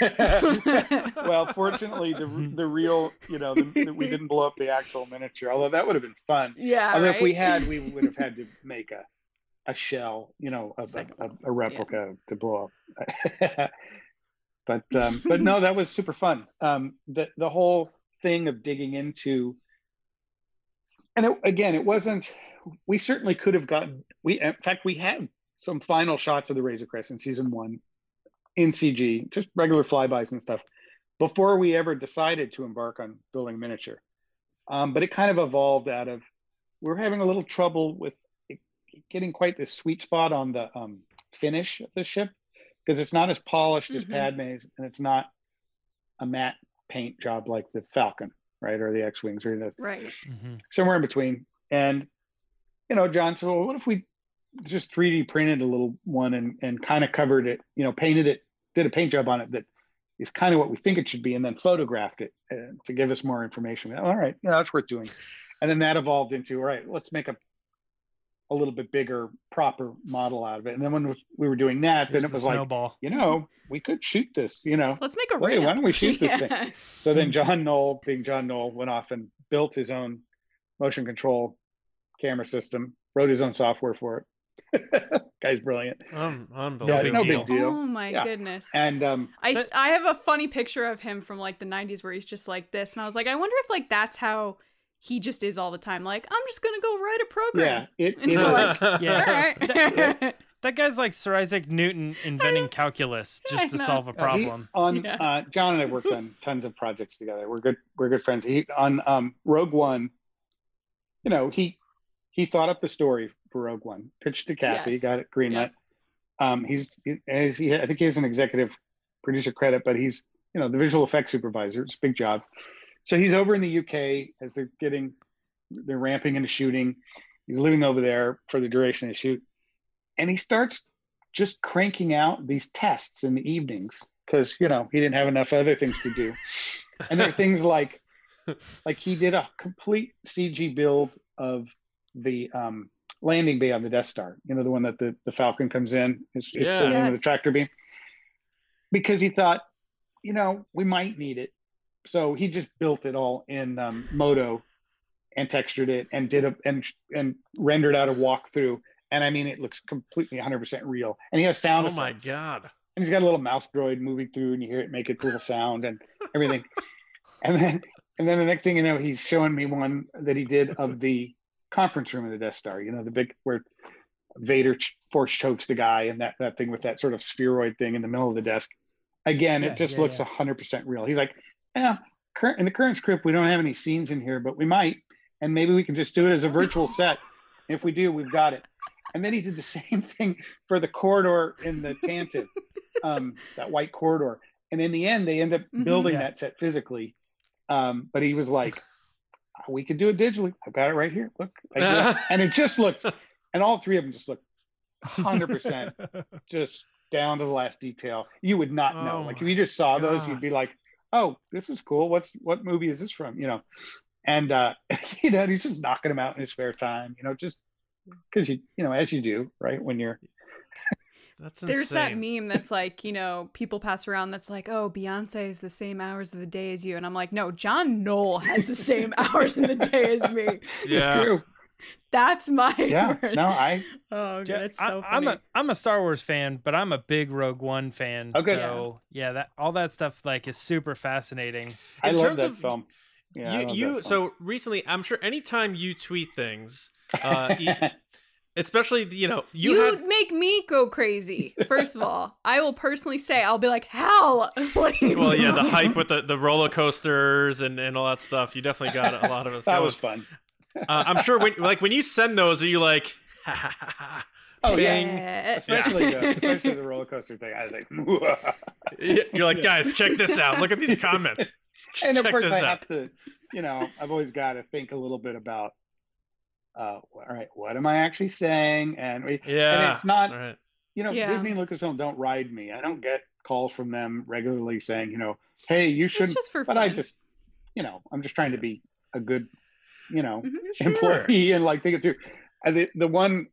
well, fortunately, the the real, you know, the, the, we didn't blow up the actual miniature. Although that would have been fun. Yeah. Although right? if we had, we would have had to make a a shell, you know, a, a, a, a replica to blow up. but um, but no, that was super fun. Um, the the whole thing of digging into, and it, again, it wasn't. We certainly could have gotten. We in fact we had some final shots of the Razor Crest in season one in CG, just regular flybys and stuff, before we ever decided to embark on building miniature. Um, but it kind of evolved out of we are having a little trouble with getting quite the sweet spot on the um, finish of the ship because it's not as polished mm-hmm. as Padme's and it's not a matte paint job like the Falcon, right, or the X-wings or the right mm-hmm. somewhere in between. And you know, John said, "Well, what if we just 3D printed a little one and and kind of covered it, you know, painted it, did a paint job on it that is kind of what we think it should be, and then photographed it uh, to give us more information." All right, yeah, that's worth doing. And then that evolved into, all right, let's make a a little bit bigger, proper model out of it. And then when we were doing that, Here's then it was the like, you know, we could shoot this. You know, let's make a. Wait, ramp. why don't we shoot this yeah. thing? So then John Knoll, being John Knoll, went off and built his own motion control camera system, wrote his own software for it. Guy's brilliant. Um, unbelievable. Yeah, big no deal. big deal. Oh my yeah. goodness. And um, I but, I have a funny picture of him from like the '90s where he's just like this, and I was like, I wonder if like that's how he just is all the time. Like, I'm just gonna go write a program. Yeah, it, it like, yeah. that, that, guy's like Sir Isaac Newton inventing calculus just to solve a problem. He, on yeah. uh, John and I worked on tons of projects together. We're good. We're good friends. He on um, Rogue One. You know, he he thought up the story for Rogue One, pitched to Kathy, yes. got it greenlit. Yeah. Um, he's he, he, I think he has an executive producer credit, but he's you know the visual effects supervisor. It's a big job. So he's over in the UK as they're getting, they're ramping into shooting. He's living over there for the duration of the shoot. And he starts just cranking out these tests in the evenings because, you know, he didn't have enough other things to do. and there are things like, like he did a complete CG build of the um, landing bay on the Death Star, you know, the one that the, the Falcon comes in, is, is yeah. yes. the tractor beam. Because he thought, you know, we might need it so he just built it all in um, Modo and textured it and did a and and rendered out a walkthrough. And I mean, it looks completely 100% real. And he has sound. Oh effects. my god! And he's got a little mouse droid moving through, and you hear it make a little sound and everything. and then and then the next thing you know, he's showing me one that he did of the conference room of the Death Star. You know, the big where Vader force chokes the guy, and that that thing with that sort of spheroid thing in the middle of the desk. Again, yeah, it just yeah, looks hundred yeah. percent real. He's like, yeah, in the current script, we don't have any scenes in here, but we might, and maybe we can just do it as a virtual set. If we do, we've got it. And then he did the same thing for the corridor in the Tantive, um, that white corridor. And in the end, they end up mm-hmm, building yeah. that set physically. Um, but he was like, "We could do it digitally. I've got it right here. Look," and it just looked, and all three of them just looked hundred percent, just down to the last detail. You would not know. Oh like if you just saw God. those, you'd be like, oh, this is cool. What's what movie is this from? You know, and uh, you know, he's just knocking them out in his spare time. You know, just because you you know as you do, right? When you're that's There's that meme that's like, you know, people pass around that's like, oh, Beyonce is the same hours of the day as you. And I'm like, no, John Knoll has the same hours in the day as me. Yeah. That's my yeah. Word. No, I. Oh, yeah, that's so I, am a I'm a Star Wars fan, but I'm a big Rogue One fan. Okay. So yeah, yeah that all that stuff like is super fascinating. I In love that of, film. Yeah, you you so recently, I'm sure anytime you tweet things, uh, especially you know you, you had... make me go crazy. First of all, I will personally say I'll be like, "Hell!" well, yeah, the hype with the, the roller coasters and, and all that stuff. You definitely got a lot of us. that going. was fun uh, I'm sure when like when you send those, are you like? oh yeah, especially yeah. the, especially the roller coaster thing. I was like, you're like, guys, check this out. Look at these comments. and of course, I out. have to, you know, I've always got to think a little bit about, uh, all right, what am I actually saying? And we, yeah, and it's not, right. you know, Yeah. Disney and Lucasfilm don't ride me. I don't get calls from them regularly saying, you know, hey, you shouldn't. just for But fun. I just, you know, I'm just trying to be a good, you know, Mhm. Sure. employee and like think it through. The the one,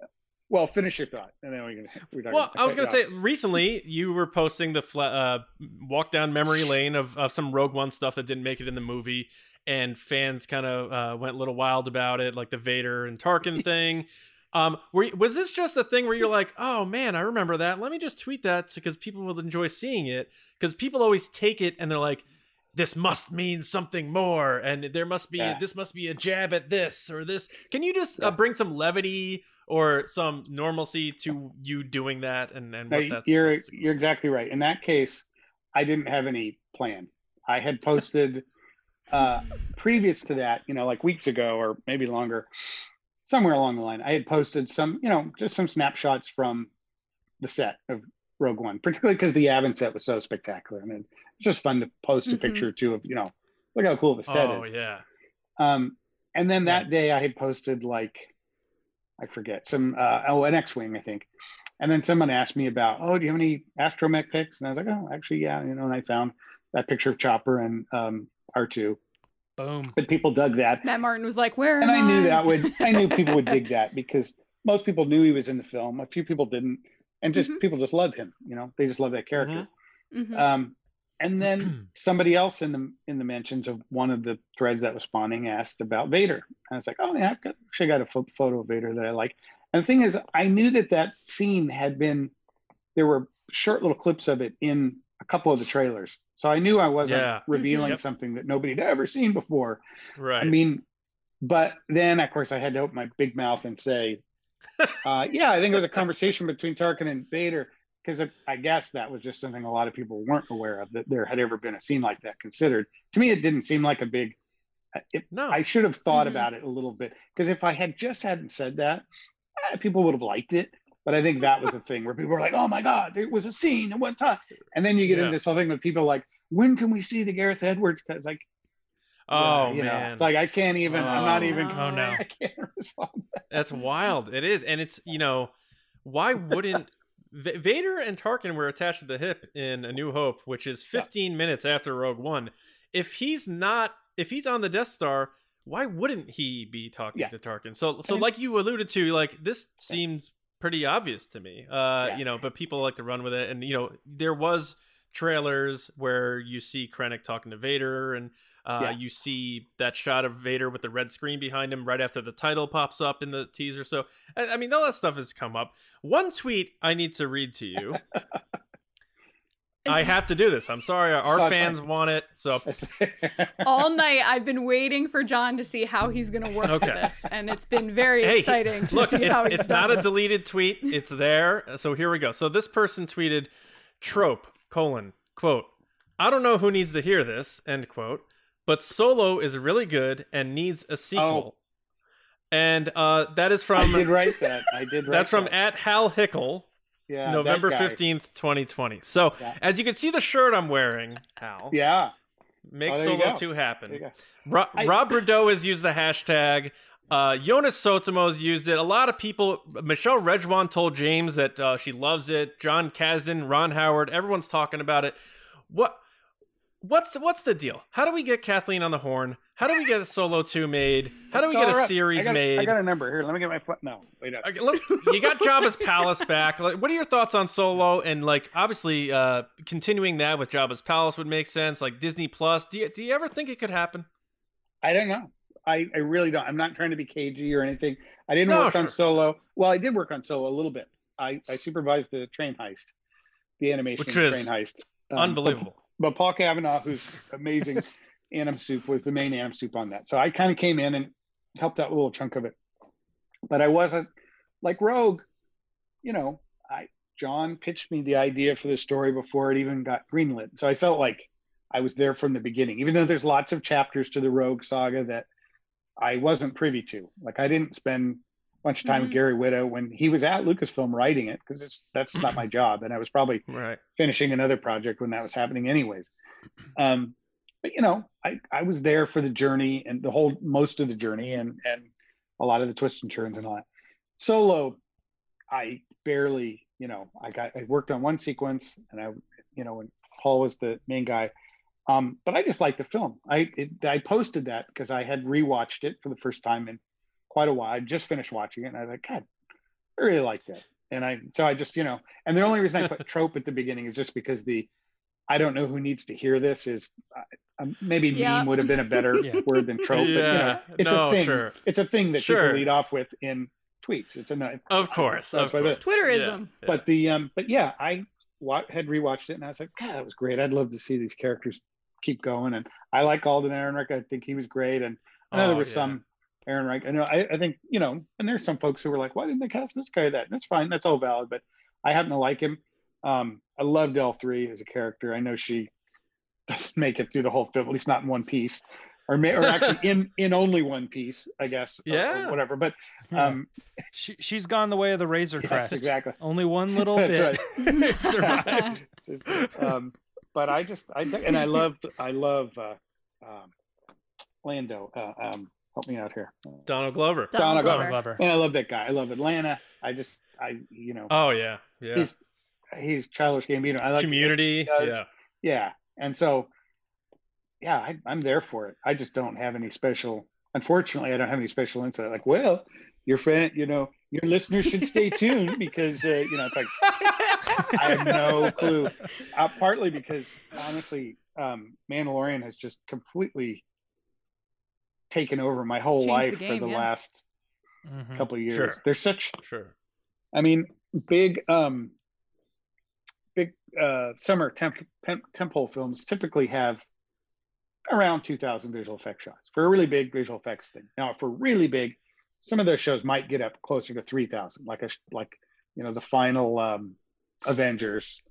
well, finish your thought, and then we can. We Well, I was gonna yeah. say recently you were posting the fla- uh, walk down memory lane of, of some Rogue One stuff that didn't make it in the movie, and fans kind of uh, went a little wild about it, like the Vader and Tarkin thing. Um, were you- was this just a thing where you're like, oh man, I remember that. Let me just tweet that because people will enjoy seeing it. Because people always take it and they're like, this must mean something more, and there must be Yeah. this must be a jab at this or this. Can you just uh, bring some levity or some normalcy to you doing that and and No, what that's you're what's- you're exactly right. In that case, I didn't have any plan. I had posted uh, previous to that, you know, like weeks ago or maybe longer, somewhere along the line. I had posted some, you know, just some snapshots from the set of Rogue One, particularly because the Yavin set was so spectacular. I mean, it's just fun to post a Mhm. picture or two of, you know, look how cool the set is. oh is. yeah Um, and then that Right. day I had posted like, I forget some, uh, oh, an X-wing, I think. And then someone asked me about, oh, do you have any astromech pics? And I was like, oh, actually, yeah, you know. And I found that picture of Chopper and um, R2, Boom. but people dug that, Matt Martin was like, "Where?" and am I knew that would, I knew people would dig that because most people knew he was in the film. A few people didn't, and just Mhm. people just love him. You know, they just love that character. Mhm. Um, and then somebody else in the in the mentions of one of the threads that was spawning asked about Vader. And I was like, oh yeah, I've got, actually got a pho- photo of Vader that I like. And the thing is, I knew that that scene had been there were short little clips of it in a couple of the trailers, so I knew I wasn't Yeah. revealing Yep. something that nobody had ever seen before. right I mean, but then of course I had to open my big mouth and say, uh, yeah, I think it was a conversation between Tarkin and Vader because I guess that was just something a lot of people weren't aware of that there had ever been a scene like that considered. To me, it didn't seem like a big. uh, It, no I should have thought Mhm. about it a little bit because if I had just hadn't said that, people would have liked it. But I think that was a thing where people were like, "Oh my God, there was a scene at one time," and then you get Yeah. into this whole thing with people like, "When can we see the Gareth Edwards?" Because like, oh yeah, you know, man it's like I can't even. I'm not Oh, even. Oh no. I can't respond. That's wild. It is, and it's you know, why wouldn't V- Vader and Tarkin were attached to the hip in A New Hope, which is 15 minutes after Rogue One. If he's not, if he's on the Death Star, why wouldn't he be talking Yeah. to Tarkin? So, so like you alluded to, like this seems pretty obvious to me. Uh, Yeah. you know, but people like to run with it, and you know, there was trailers where you see Krennic talking to Vader and uh, Yeah. you see that shot of Vader with the red screen behind him right after the title pops up in the teaser. So, I, I mean, all that stuff has come up. One tweet I need to read to you. I have to do this. I'm sorry. Our That's fans fine. want it. So, All night, I've been waiting for John to see how he's going to work Okay. this, and it's been very Hey, exciting to look, see it's, how it's not a deleted tweet. It's there. So here we go. So this person tweeted, trope, colon, quote, I don't know who needs to hear this, end quote, but Solo is really good and needs a sequel. Oh. And uh, that is from. I did write that. I did. Write that's from at Hal Hickel, yeah, November fifteenth, twenty twenty. So Yeah. as you can see, the shirt I'm wearing, Hal, Yeah. make Oh, Solo two happen. you. Ro- I- Rob Bredow has used the hashtag. Uh, Jonas Suotamo's used it. A lot of people. Michelle Rejwan told James that uh, she loves it. Jon Kasdan, Ron Howard, everyone's talking about it. What? What's what's the deal? How do we get Kathleen on the horn? How do we get a Solo two made? How do we get a series I got, made? I got a number here. Let me get my foot. No, wait up. Okay, look, you got Jabba's palace back. Like, what are your thoughts on Solo? And like, obviously, uh, continuing that with Jabba's palace would make sense. Like Disney Plus. Do you, do you ever think it could happen? I don't know. I, I really don't. I'm not trying to be cagey or anything. I didn't No, work on. Solo. Well, I did work on Solo a little bit. I, I supervised the train heist, the animation Which train heist. Um, Unbelievable. But, but Paul Kavanagh, who's amazing, Anim Supe was the main Anim Supe on that. So I kind of came in and helped out a little chunk of it. But I wasn't like Rogue. You know, I John pitched me the idea for the story before it even got greenlit. So I felt like I was there from the beginning, even though there's lots of chapters to the Rogue saga that I wasn't privy to. Like I didn't spend a bunch of time with Mhm. Gary Whitta when he was at Lucasfilm writing it because it's that's not my job, and I was probably Right. finishing another project when that was happening anyways. Um, but you know, I, I was there for the journey and the whole most of the journey and and a lot of the twists and turns and all that. Solo, I barely you know, I got I worked on one sequence, and I, you know, when Paul was the main guy. Um, but I just liked the film. I it, I posted that because I had rewatched it for the first time in quite a while. I just finished watching it, and I was like, God, I really liked it. And I so I just you know, and the only reason I put trope at the beginning is just because the I don't know who needs to hear this is uh, maybe Yeah. meme would have been a better Yeah. word than trope. But, you know, it's no, a thing. sure. It's a thing that Sure. people lead off with in tweets. It's a Of course, That's of what it is. course. Twitterism. Yeah, yeah. But the um, but yeah, I had rewatched it and I was like, God, that was great. I'd love to see these characters keep going. And I like Alden Ehrenreich. I think he was great. And I know Oh, there was yeah. some Ehrenreich. I know. I, I think you know. And there's some folks who were like, Why didn't they cast this guy? That that's fine. That's all valid. But I happen to like him. Um, I loved L three as a character. I know she doesn't make it through the whole film, at least not in one piece, or may, or actually in in only one piece, I guess. or- or Yeah. whatever. But um, she, she's gone the way of the Razor yes, Crest. exactly. Only one little bit survived. um, but I just I and I loved I love uh, um, Lando. Uh, um, help me out here. Donald Glover. Donald Donald Glover. Glover. And I love that guy. I love Atlanta. I just I you know Oh yeah, yeah. he's he's childish Gambino. I like Community. Yeah. Yeah, and so yeah, I, I'm there for it. I just don't have any special. Unfortunately, I don't have any special insight. Like, well, your friend, you know, your listeners should stay tuned because uh, you know it's like I have no clue. Uh, partly because honestly, um, Mandalorian has just completely taken over my whole Changed the life game, for the yeah. last Mhm. couple of years. Sure. There's such, Sure. I mean, big, um, big uh, summer temp, temp, temple films typically have around 2,000 visual effect shots for a really big visual effects thing. Now, for really big, some of those shows might get up closer to 3,000, like a like you know the final um, Avengers,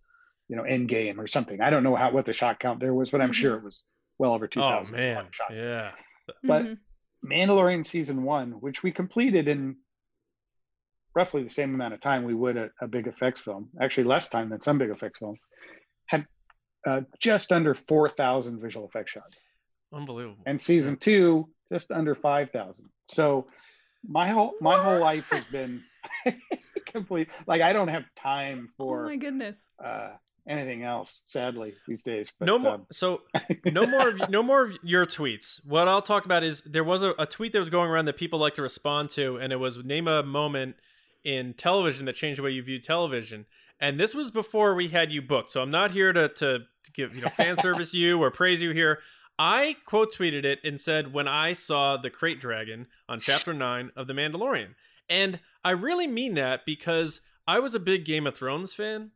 you know, Endgame or something. I don't know how what the shot count there was, but I'm Mhm. sure it was well over 2000. Oh 2,000 man. shots. Yeah. But Mhm. Mandalorian season one, which we completed in roughly the same amount of time we would a, a big effects film, actually less time than some big effects films, had uh, just under 4,000 visual effects shots. Unbelievable. And season two, just under 5,000. So my whole my whole life has been complete. Like I don't have time for, oh for my goodness. uh, anything else, sadly, these days. But, no more. um, so no more of no more of your tweets. What I'll talk about is there was a, a tweet that was going around that people like to respond to, and it was name a moment in television that changed the way you view television. And this was before we had you booked, so I'm not here to to, to give you know fan service you or praise you here. I quote tweeted it and said when I saw the krayt dragon on chapter nine of The Mandalorian, and I really mean that because I was a big Game of Thrones fan,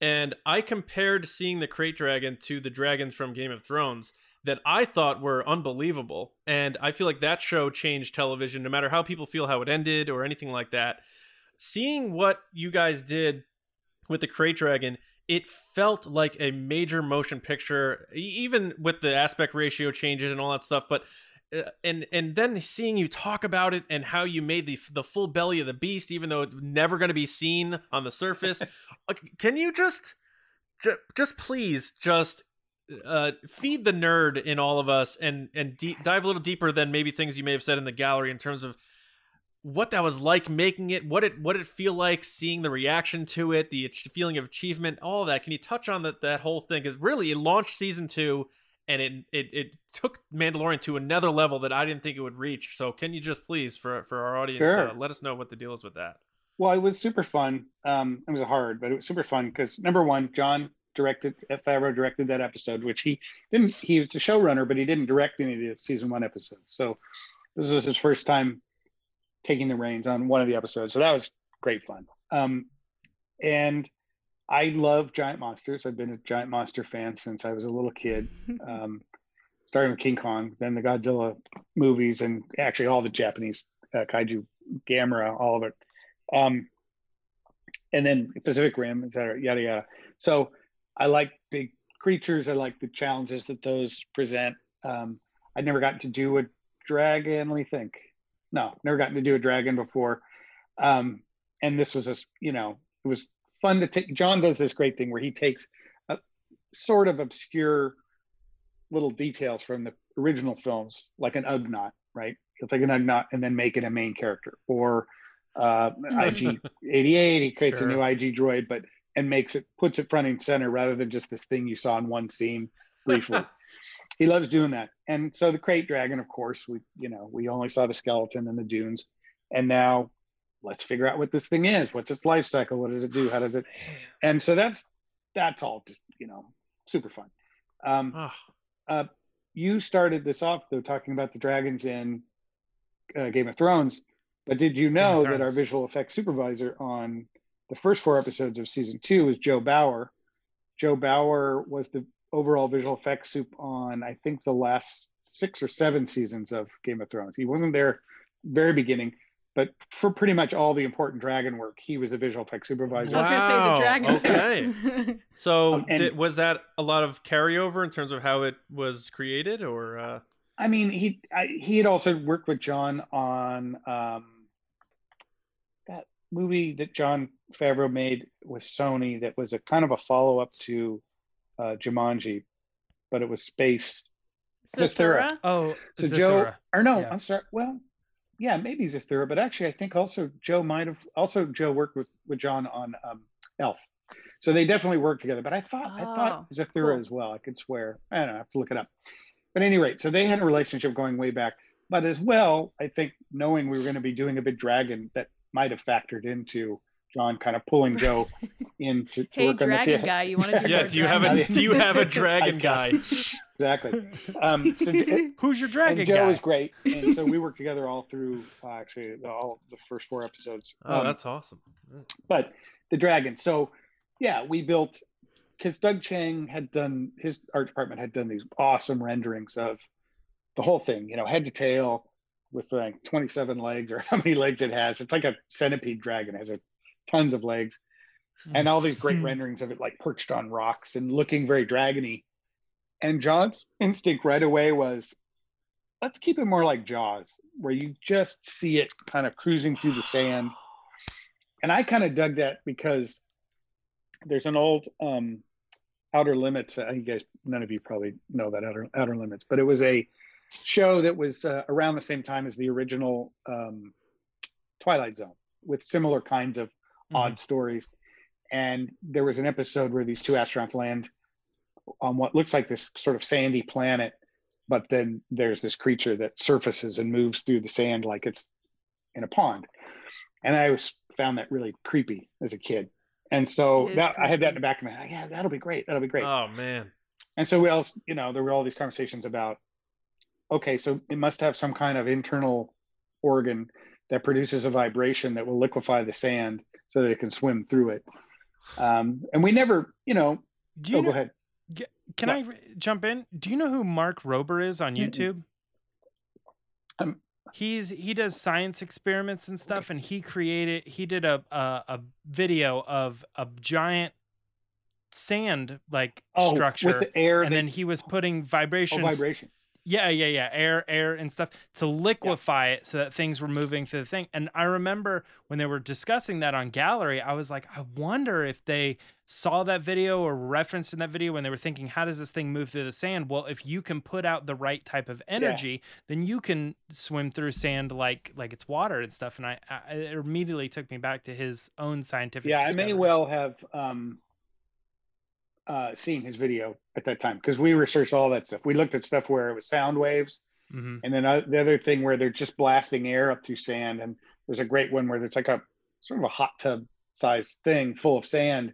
and I compared seeing the krayt dragon to the dragons from Game of Thrones that I thought were unbelievable. And I feel like that show changed television, no matter how people feel how it ended or anything like that. Seeing what you guys did with the krayt dragon, it felt like a major motion picture, even with the aspect ratio changes and all that stuff. But uh, and and then seeing you talk about it and how you made the the full belly of the beast, even though it's never going to be seen on the surface. Can you just, just please, just uh, feed the nerd in all of us and and de- dive a little deeper than maybe things you may have said in the gallery in terms of what that was like making it, what it what it feel like seeing the reaction to it, the feeling of achievement, all of that. Can you touch on that that whole thing? Because really, it launched season two, and it it it took Mandalorian to another level that I didn't think it would reach. So can you just please for for our audience Sure. uh, let us know what the deal is with that? Well, it was super fun. Um, it was hard, but it was super fun because number one, Jon directed, Favreau directed that episode, which he didn't. He was the showrunner, but he didn't direct any of the season one episodes. So this was his first time taking the reins on one of the episodes. So that was great fun. Um, and I love giant monsters. I've been a giant monster fan since I was a little kid. Um, starting with King Kong, then the Godzilla movies, and actually all the Japanese uh, kaiju, Gamera, all of it um, and then Pacific Rim, et cetera, yada yada. So I like big creatures. I like the challenges that those present. Um, I'd never gotten to do a dragon. Let me think. No, never gotten to do a dragon before. Um, and this was a, you know, it was fun to take. Jon does this great thing where he takes a sort of obscure little details from the original films, like an Ugnaught, right? He'll take an Ugnaught and then make it a main character, or uh, IG 88. He creates Sure. a new IG droid, but and makes it puts it front and center rather than just this thing you saw in one scene briefly. he loves doing that. And so the krayt dragon, of course, we you know we only saw the skeleton in the dunes, and now let's figure out what this thing is. What's its life cycle? What does it do? How does it? And so that's that's all just you know super fun. Um, Oh, uh, you started this off though talking about the dragons in uh, Game of Thrones, but did you know that our visual effects supervisor on the first four episodes of season two was Joe Bauer? Joe Bauer was the overall visual effects supe on I think the last six or seven seasons of Game of Thrones. He wasn't there very beginning, but for pretty much all the important dragon work, he was the visual effects I supervisor. was gonna say Wow, the dragon. okay. so Um, and- did, was that a lot of carryover in terms of how it was created, or uh, I mean, he I, he had also worked with Jon on um, that movie that Jon Favreau made with Sony that was a kind of a follow up to uh, Jumanji, but it was space. Zathura. Oh, So Zathura. Joe, or no, Yeah. I'm sorry. Well, yeah, maybe Zathura, but actually, I think also Joe might have also Joe worked with with Jon on um, Elf. So they definitely worked together. But I thought I thought Oh, Zathura cool. as well. I could swear. I don't know. I have to look it up. But at any rate, so they had a relationship going way back. But as well, I think knowing we were going to be doing a big dragon, that might have factored into Jon kind of pulling Joe in to, to Hey, work on this. dragon Yeah, guy, you want to do yeah? Do you have a dragons? do you have a dragon guy? Exactly. Um, so Who's your dragon and Joe guy? was great, and so we worked together all through uh, actually all the first four episodes. Oh, Um, that's awesome. but the dragon. So yeah, we built because Doug Chiang had done his art department had done these awesome renderings of the whole thing, you know, head to tail with like 27 legs or how many legs it has. It's like a centipede dragon, it has a, tons of legs. And all these great Hmm. renderings of it like perched on rocks and looking very dragony. And Jon's instinct right away was let's keep it more like Jaws, where you just see it kind of cruising through the sand and I kind of dug that because there's an old um, Outer Limits. I think you guys, none of you probably know that Outer Outer Limits, but it was a show that was uh, around the same time as the original um, Twilight Zone, with similar kinds of odd stories. And there was an episode where these two astronauts land on what looks like this sort of sandy planet, but then there's this creature that surfaces and moves through the sand like it's in a pond. And I was found that really creepy as a kid. And so that I had that in the back of my head. Yeah, that'll be great. That'll be great. Oh man. And so we also, you know, there were all these conversations about, okay, so it must have some kind of internal organ that produces a vibration that will liquefy the sand so that it can swim through it. Um, and we never, you know, Do you oh, know, go ahead. Can Yeah. I jump in? Do you know who Mark Rober is on YouTube? Um, He's he does science experiments and stuff, and he created he did a a, a video of a giant sand like Oh, structure, with the air and that, then he was putting oh, vibrations. vibration. Yeah, yeah, yeah. Air, air, and stuff to liquefy it so that things were moving through the thing. And I remember when they were discussing that on gallery, I was like, I wonder if they saw that video or referenced in that video when they were thinking, how does this thing move through the sand? Well, if you can put out the right type of energy, then you can swim through sand like like it's water and stuff. And I, I it immediately took me back to his own scientific. Yeah, I may well have um, uh, seen his video at that time because we researched all that stuff. We looked at stuff where it was sound waves, Mhm. and then uh, the other thing where they're just blasting air up through sand. And there's a great one where it's like a sort of a hot tub sized thing full of sand,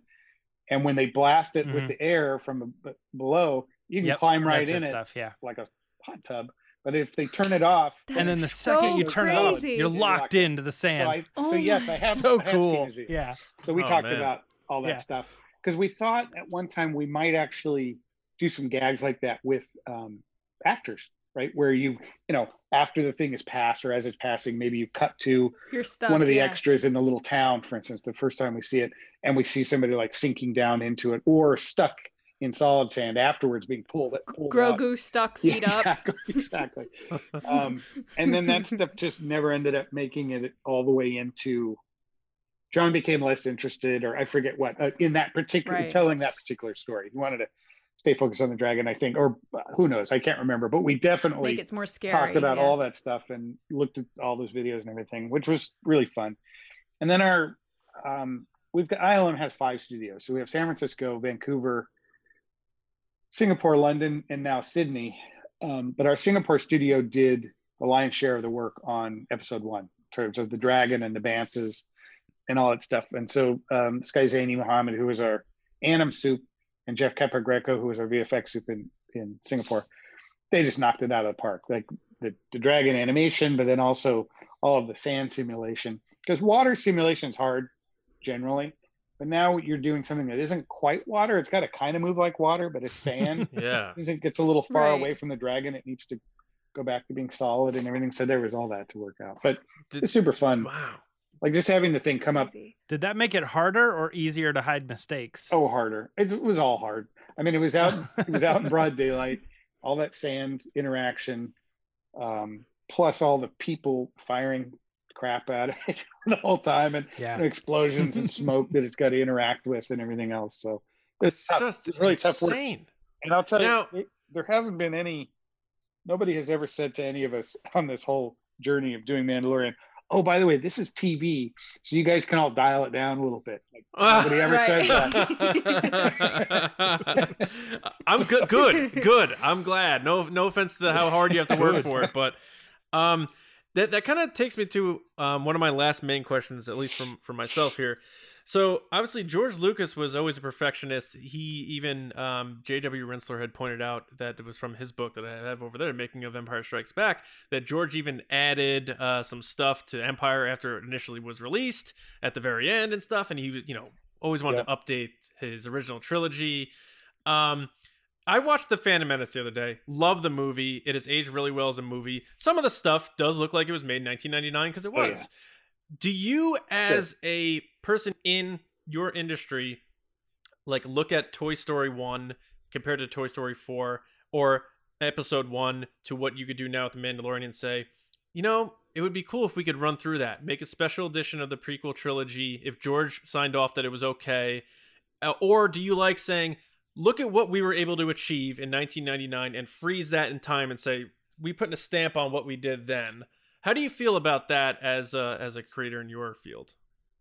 and when they blast it with Mhm. the air from b- below, you can Yep, climb right in his it stuff. Yeah. like a hot tub. But if they turn it off, and then the That's second you so turn it off, you're You're locked locked into the so, sand. I, so Oh yes, I have so I have seen cool. his video. Yeah. So we Oh, talked man. about all that Yeah. stuff because we thought at one time we might actually do some gags like that with um, actors, right? Where you, you know, after the thing is passed or as it's passing, maybe you cut to stuck. one of the yeah. extras in the little town, for instance, the first time we see it, and we see somebody like sinking down into it or stuck in solid sand afterwards, being pulled. pulled out. Grogu stuck Yeah, feet up. exactly, exactly. Um, and then that stuff just never ended up making it all the way into jon became less interested or i forget what uh, in that particular Right. telling that particular story he wanted to stay focused on the dragon i think or uh, who knows i can't remember but we definitely Make it more scary. talked about yeah. all that stuff and looked at all those videos and everything which was really fun and then our um, we've got ILM has five studios, so we have San Francisco, Vancouver, Singapore, London, and now Sydney. Um, but our Singapore studio did the lion's share of the work on episode one, in terms of the dragon and the banthas and all that stuff. And so um, this guy Zaini Muhammad, who was our Anim supe, and Jeff Capogrosso, who was our VFX supe in, in Singapore, they just knocked it out of the park. Like the, the dragon animation, but then also all of the sand simulation. Because water simulation is hard generally, but now you're doing something that isn't quite water. It's got to kind of move like water, but it's sand. Yeah. As it gets a little far Right. away from the dragon, it needs to go back to being solid and everything. So there was all that to work out, but Did- it's super fun. wow. Like just having the thing come up Did that make it harder or easier to hide mistakes? oh harder. It was all hard. I mean, it was out. it was out in broad daylight. All that sand interaction, um, plus all the people firing crap at it the whole time, and yeah. explosions and smoke that it's got to interact with, and everything else. So it's It's tough. just It's really tough work. insane. And I'll tell Now- you, it, there hasn't been any. Nobody has ever said to any of us on this whole journey of doing Mandalorian, "Oh, by the way, this is TV, so you guys can all dial it down a little bit." Like, nobody ever says that. I'm good. Good. Good. I'm glad. No, no offense to how hard you have to work for it, but um, that that kind of takes me to um one of my last main questions, at least from from myself here. So obviously George Lucas was always a perfectionist. He even um, J.W. Rinzler had pointed out that it was from his book that I have over there, Making of Empire Strikes Back, that George even added uh, some stuff to Empire after it initially was released at the very end and stuff, and he you know always wanted to update his original trilogy. Um, I watched The Phantom Menace the other day. Love the movie. It has aged really well as a movie. Some of the stuff does look like it was made in 1999 because it Oh, was. yeah. Do you, as a person in your industry, like look at Toy Story 1 compared to Toy Story 4 or Episode 1 to what you could do now with The Mandalorian and say, you know, it would be cool if we could run through that, make a special edition of the prequel trilogy if George signed off that it was okay? Uh, or do you like saying, look at what we were able to achieve in 1999 and freeze that in time and say, we put a stamp on what we did then? How do you feel about that as a, as a creator in your field?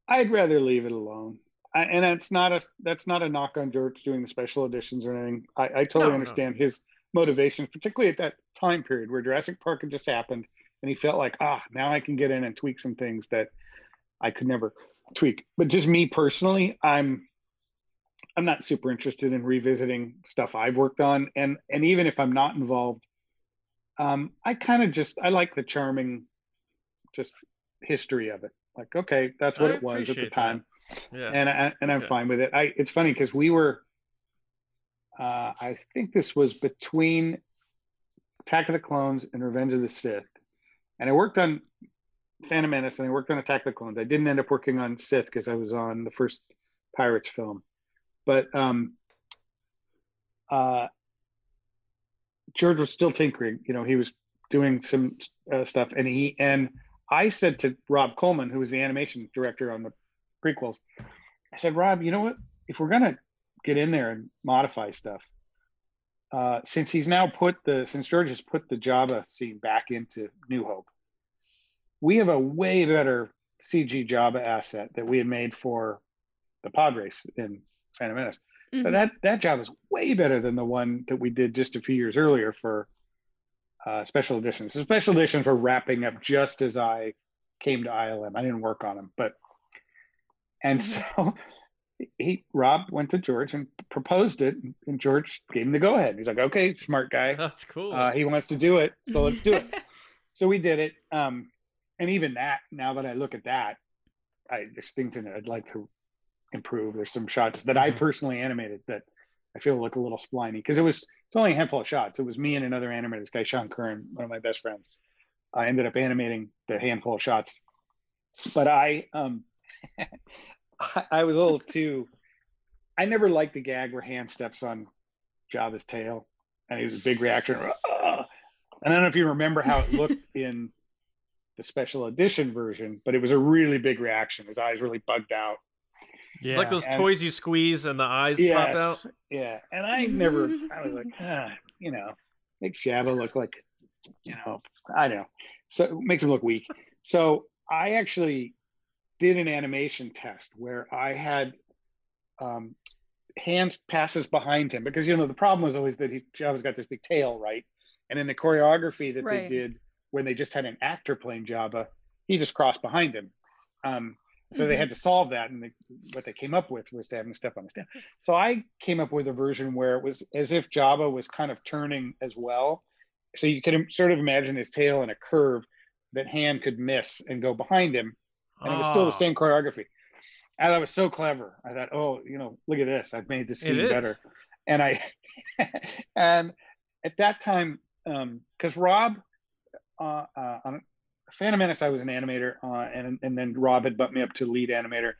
I'd rather leave it alone. I, and that's not a that's not a knock on George doing the special editions or anything. I, I totally No, no. understand his motivations, particularly at that time period where Jurassic Park had just happened, and he felt like, ah, now I can get in and tweak some things that I could never tweak. But just me personally, I'm I'm not super interested in revisiting stuff I've worked on, and and even if I'm not involved, um, I kind of just I like the charming, just history of it. Like, okay, that's what I it was at the that. time Yeah. and I, and I'm fine with it. I it's funny because we were, uh, I think this was between Attack of the Clones and Revenge of the Sith, and I worked on Phantom Menace and I worked on Attack of the Clones. I didn't end up working on Sith because I was on the first Pirates film, but um, uh, George was still tinkering. You know, he was doing some uh, stuff, and he and I said to Rob Coleman, who was the animation director on the prequels, I said, Rob, you know what? If we're gonna get in there and modify stuff, uh, since he's now put the since George has put the Jabba scene back into New Hope, we have a way better CG Jabba asset that we had made for the pod race in Phantom Menace. Mhm. But that that job is way better than the one that we did just a few years earlier for uh, special editions. The special editions were wrapping up just as I came to ILM. I didn't work on them, but and so he Rob went to George and proposed it, and George gave him the go ahead. He's like, "Okay, smart guy. That's cool. Uh, he wants to do it, so let's do it." so we did it. Um, and even that, now that I look at that, I, there's things in it I'd like to improve. There's some shots that I Mhm. personally animated that I feel like a little spliny because it was it's only a handful of shots. It was me and another animator, this guy Sean Curran, one of my best friends. I ended up animating the handful of shots, but I um I, I was a little too. I never liked the gag where Han steps on Jabba's tail, and he was a big reaction. And I don't know if you remember how it looked in the special edition version, but it was a really big reaction. His eyes really bugged out. It's like those and- toys you squeeze and the eyes pop out. Yeah. And I never, I was like, ah, you know, makes Jabba look like, you know, I don't know. So it makes him look weak. So I actually did an animation test where I had um, Han passes behind him because you know the problem was always that he Jabba's got this big tail, right? And in the choreography that Right. they did when they just had an actor playing Jabba, he just crossed behind him. Um, so they had to solve that, and they, what they came up with was to have him step on the stand. So I came up with a version where it was as if Jabba was kind of turning as well. So you can sort of imagine his tail in a curve that Han could miss and go behind him, and it was still the Oh, same choreography. And that was so clever. I thought, oh, you know, look at this. I've made this scene better. And I, and at that time, um, because Rob, uh, uh, on Phantom Menace, I was an animator, uh, and and then Rob had bumped me up to lead animator.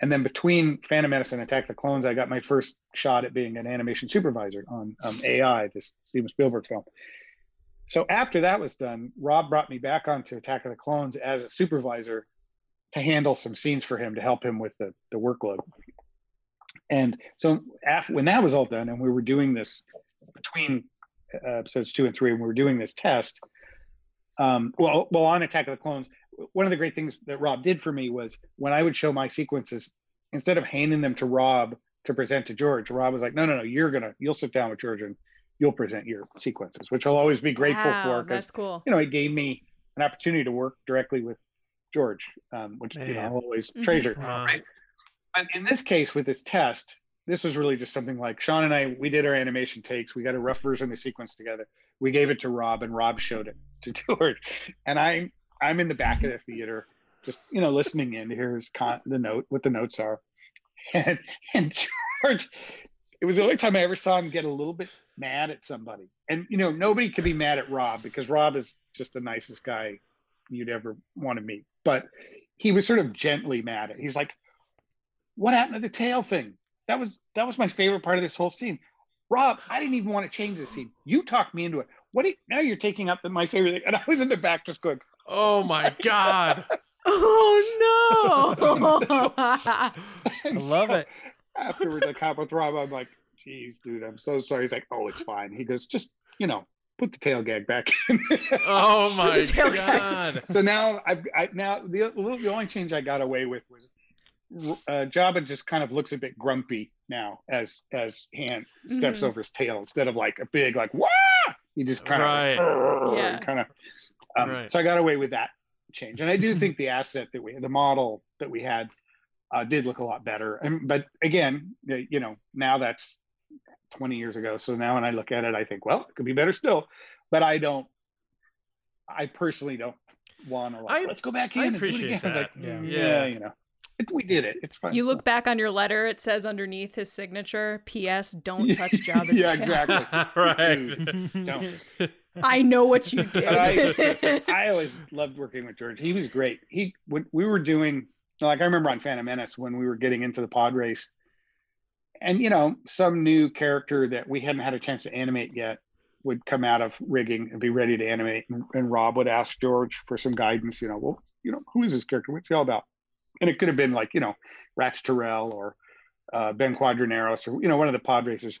And then between Phantom Menace and Attack of the Clones, I got my first shot at being an animation supervisor on um, AI, this Steven Spielberg film. So after that was done, Rob brought me back onto Attack of the Clones as a supervisor to handle some scenes for him to help him with the, the workload. And so after, when that was all done and we were doing this between uh, episodes two and three, and we were doing this test, um, well, well, on Attack of the Clones, one of the great things that Rob did for me was when I would show my sequences, instead of handing them to Rob to present to George, Rob was like, no, no, no, you're gonna, you'll sit down with George and you'll present your sequences, which I'll always be grateful wow, for because That's cool. you know, it gave me an opportunity to work directly with George, um, which you know, I'll always Mhm. treasure. Wow. Right? But in this case, with this test, this was really just something like Sean and I, we did our animation takes. We got a rough version of the sequence together. We gave it to Rob, and Rob showed it to George. And I'm I'm in the back of the theater, just you know, listening in to hear his con- the note, what the notes are. And and George, it was the only time I ever saw him get a little bit mad at somebody. And you know, nobody could be mad at Rob because Rob is just the nicest guy you'd ever want to meet. But he was sort of gently mad at. He's like, "What happened to the tail thing? That was that was my favorite part of this whole scene." Rob, I didn't even want to change the scene. You talked me into it. What? Do you, now you're taking up my favorite thing, and I was in the back just going, Oh my god. Oh no! I love it. Afterwards, I caught with Rob. I'm like, "Geez, dude, I'm so sorry." He's like, "Oh, it's fine." He goes, "Just you know, put the tail gag back in." Oh my Tail god. so now I've I, now the the only change I got away with was uh, Jabba just kind of looks a bit grumpy now as as Han steps Mhm. over his tail instead of like a big like wah. He just kind Right. of Yeah. kind of. Um, Right. So I got away with that change, and I do think the asset that we the model that we had uh, did look a lot better. And but again, you know, now that's 20 years ago. So now when I look at it, I think, well, it could be better still. But I don't. I personally don't want to. Like, I- Let's go back I in. and do it appreciate again. That. Like, Yeah. mm, Yeah. yeah, you know, it, we did it. It's fine. you look back on your letter; it says underneath his signature, "P.S. Don't touch Jabba's Yeah, exactly. right. Don't. I know what you did. I- I always loved working with George. He was great. He when we were doing like I remember on Phantom Menace when we were getting into the pod race, and you know some new character that we hadn't had a chance to animate yet would come out of rigging and be ready to animate, and, and Rob would ask George for some guidance. You know, well, you know, who is this character? What's he all about? And it could have been like you know, Ratts Tyerell or uh, Ben Quadinaros or you know one of the pod racers,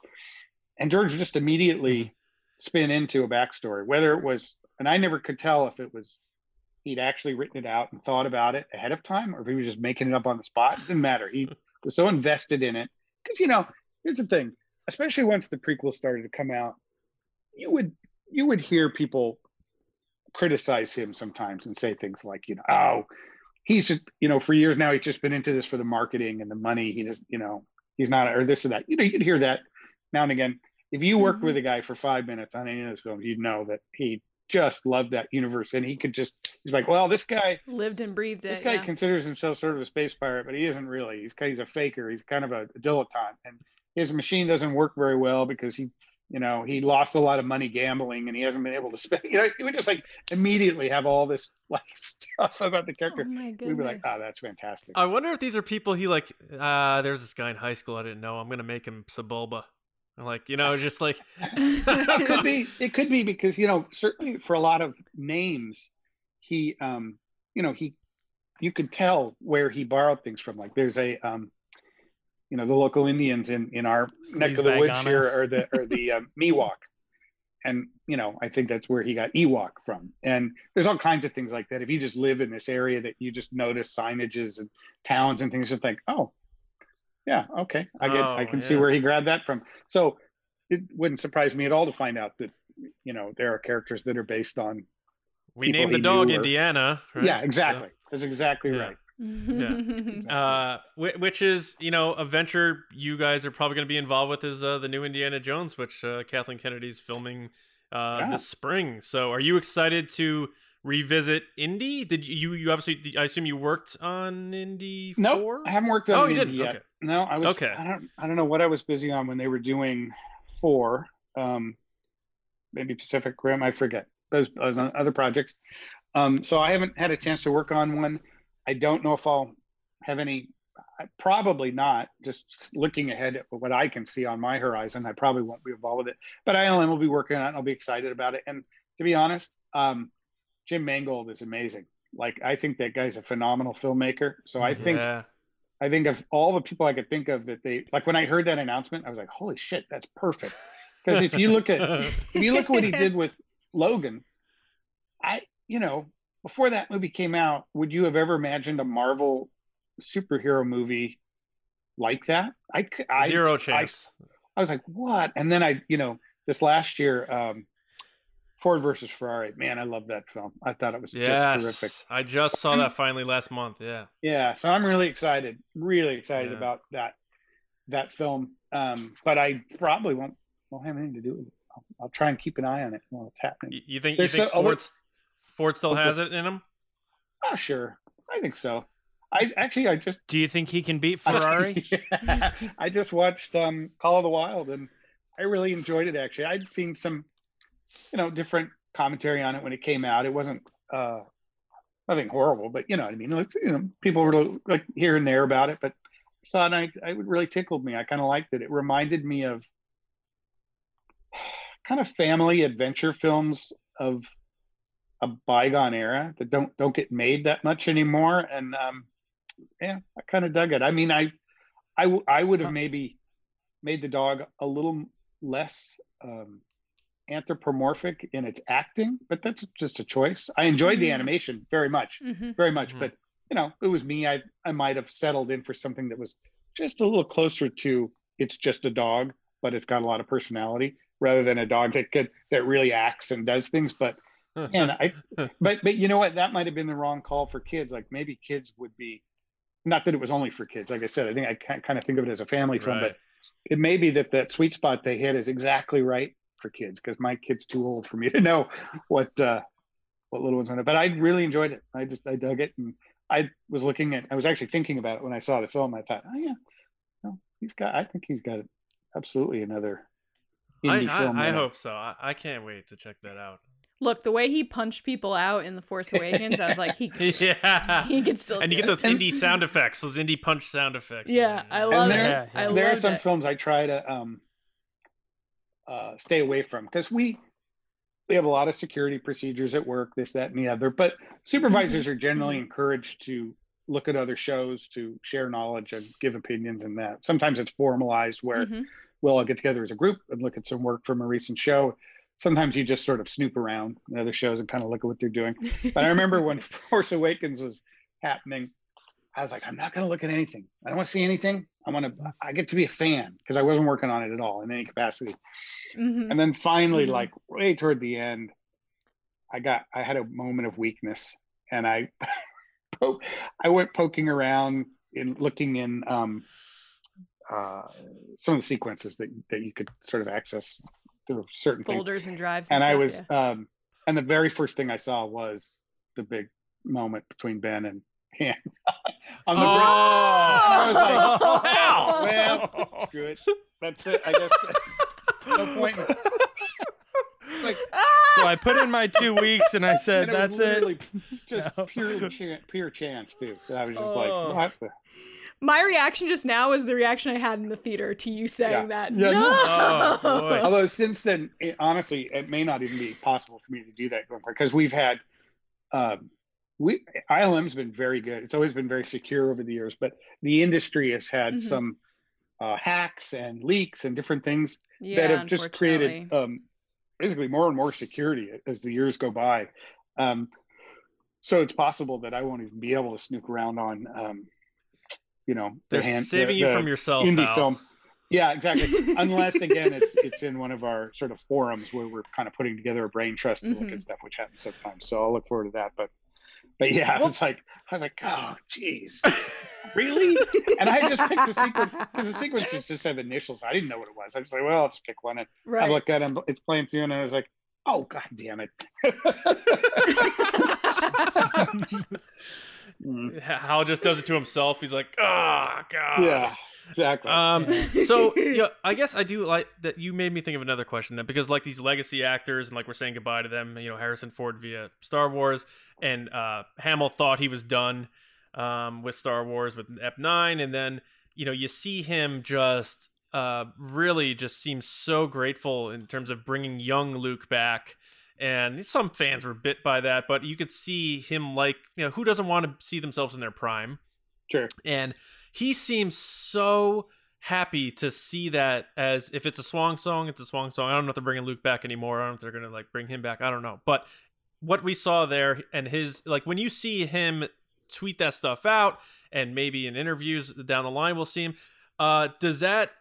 and George just immediately spin into a backstory, whether it was, and I never could tell if it was he'd actually written it out and thought about it ahead of time, or if he was just making it up on the spot. It didn't matter. He was so invested in it because you know, here's the thing, especially once the prequel started to come out, you would you would hear people criticize him sometimes and say things like, you know, oh, he's just, you know, for years now he's just been into this for the marketing and the money. He just, you know, he's not or this or that. You know, you could hear that now and again. If you worked Mhm. with a guy for five minutes on any of those films, you'd know that he just loved that universe and he could just he's like, well, this guy Lived and breathed this it. This guy yeah. considers himself sort of a space pirate, but he isn't really. He's he's a faker. He's kind of a dilettante, and his machine doesn't work very well because he, you know, he lost a lot of money gambling, and he hasn't been able to spend. You know, he would just like immediately have all this like stuff about the Oh character. my goodness. We'd be like, oh, that's fantastic. I wonder if these are people he like. Uh, there's this guy in high school I didn't know. I'm gonna make him Sebulba. And, Like you know, just like it could be. It could be because you know, certainly for a lot of names, he, um, you know, he, you could tell where he borrowed things from. Like there's a, um, you know, the local Indians in in our neck of the woods here are the are the um, Miwok, and you know I think that's where he got Ewok from. And there's all kinds of things like that. If you just live in this area, that you just notice signages and towns and things, you think, oh, yeah, okay, I get, I Oh, can see where he grabbed that from. So it wouldn't surprise me at all to find out that you know there are characters that are based on. We named the dog or- Indiana. Right? Yeah, So- exactly. That's exactly Yeah. right. uh which is you know a venture you guys are probably going to be involved with is uh, the new indiana jones which uh, kathleen kennedy's filming uh Yeah. this spring so are you excited to revisit indy did you you obviously i assume you worked on indy No, 4 I haven't worked on oh it you didn't yet. okay No, I was. Okay. I don't. I don't know what I was busy on when they were doing four. Um, maybe Pacific Rim. I forget. Those I was on other projects. Um, so I haven't had a chance to work on one. I don't know if I'll have any. Probably not. Just looking ahead at what I can see on my horizon, I probably won't be involved with it. But ILM will be working on it. and I'll be excited about it. And to be honest, um, Jim Mangold is amazing. Like I think that guy's a phenomenal filmmaker. So I think yeah I think of all the people I could think of that they like when I heard that announcement, I was like, holy shit, that's perfect. Because if you look at if you look at what he did with Logan, I you know, before that movie came out, would you have ever imagined a Marvel superhero movie like that? I I zero I- chance I, was like, what? And then I, you know, this last year, um Ford versus Ferrari, man, I love that film. I thought it was just terrific. yes i just saw that finally last month yeah Yeah, so I'm really excited, really excited Yeah. about that that film. Um, but I probably won't won't have anything to do with it. I'll, I'll try and keep an eye on it while it's happening. you, think There's you think so- oh, ford ford still has it in him Oh, sure, I think so. I actually I just Do you think he can beat I- Ferrari? Yeah, I just watched um, Call of the Wild and I really enjoyed it. Actually, I'd seen some, you know, different commentary on it when it came out. It wasn't uh, nothing horrible, but you know what I mean. Like, you know, people were like here and there about it, but I saw it and I, I it really tickled me. I kind of liked it. It reminded me of kind of family adventure films of a bygone era that don't don't get made that much anymore. And um, yeah, I kind of dug it. I mean, I I would have Huh. maybe made the dog a little less um, anthropomorphic in its acting, but that's just a choice. I enjoyed the Mhm. animation very much, hmm very much, Mhm. but you know, it was me. I I might have settled in for something that was just a little closer to it's just a dog, but it's got a lot of personality rather than a dog that could that really acts and does things. But and I, but but you know what? That might have been the wrong call for kids. Like maybe kids would be, not that it was only for kids. Like I said, I think I kind of think of it as a family film, Right. but it may be that that sweet spot they hit is exactly right for kids because my kid's too old for me to know what uh what little ones want to. But I really enjoyed it. I just I dug it, and I was looking at. I was actually thinking about it when I saw the film. I thought, oh yeah, no, he's got. I think he's got absolutely another I, Indy film. I, I hope so I, I can't wait to check that out Look, the way he punched people out in The Force Awakens, I was like, he yeah he could still and you do get it. those Indy sound effects, those Indy punch sound effects. Yeah, I And love there- it. Yeah, I yeah. there are some it. films I try to um, uh, stay away from because we we have a lot of security procedures at work, this, that, and the other. But supervisors are generally encouraged to look at other shows to share knowledge and give opinions and that. Sometimes it's formalized where Mhm. we'll all get together as a group and look at some work from a recent show. Sometimes you just sort of snoop around the other shows and kind of look at what they're doing. But I remember when Force Awakens was happening, I was like, I'm not going to look at anything. I don't want to see anything. I want to. I get to be a fan because I wasn't working on it at all in any capacity. Mhm. And then finally, Mhm. like way toward the end, I got. I had a moment of weakness, and I, I went poking around in looking in um, uh, some of the sequences that that you could sort of access through certain things Folders and drives. and And, I was, yeah. um, and the very first thing I saw was the big moment between Ben and Han on the Oh, bridge. I was like, wow. Well, screw it. That's it. I guess no point. Like, so I put in my two weeks and I said, and it was "That's it." just No. purely chan pure chance too. I was just Oh. like, what the? My reaction just now is the reaction I had in the theater to you saying Yeah. that. Yeah, no. no. Oh, boy. Although since then, it, honestly, it may not even be possible for me to do that going forward because we've had, um, we ILM's been very good. It's always been very secure over the years, but the industry has had Mhm. some uh, hacks and leaks and different things Yeah, that have just created um, basically more and more security as the years go by. Um, so it's possible that I won't even be able to snoop around on, um, you know, They're the hand, saving the- you from yourself. Indy Al. film. Yeah, exactly. Unless again, it's it's in one of our sort of forums where we're kind of putting together a brain trust to look Mhm. at stuff, which happens sometimes. So I'll look forward to that. But but yeah, I Well- was like, I was like, oh, jeez, really? And I just picked the sequence because the sequences just have initials. I didn't know what it was. I was like, well, I'll just pick one. And I right. look at him, it's playing through, and I was like, oh, god damn it. Mm, Hal just does it to himself. He's like, oh god. yeah, exactly. Um. Yeah. So yeah, I guess I do like that. You made me think of another question then, because like these legacy actors, and like we're saying goodbye to them. You know, Harrison Ford via Star Wars, and uh, Hamill thought he was done um, with Star Wars with Ep Nine, and then you know you see him just uh, really just seems so grateful in terms of bringing young Luke back. And some fans were bit by that, but you could see him like, you know, who doesn't want to see themselves in their prime? sure. and he seems so happy to see that as if it's a swan song it's a swan song i don't know if they're bringing luke back anymore i don't know if they're gonna like bring him back i don't know but what we saw there and his like when you see him tweet that stuff out and maybe in interviews down the line we'll see him uh does that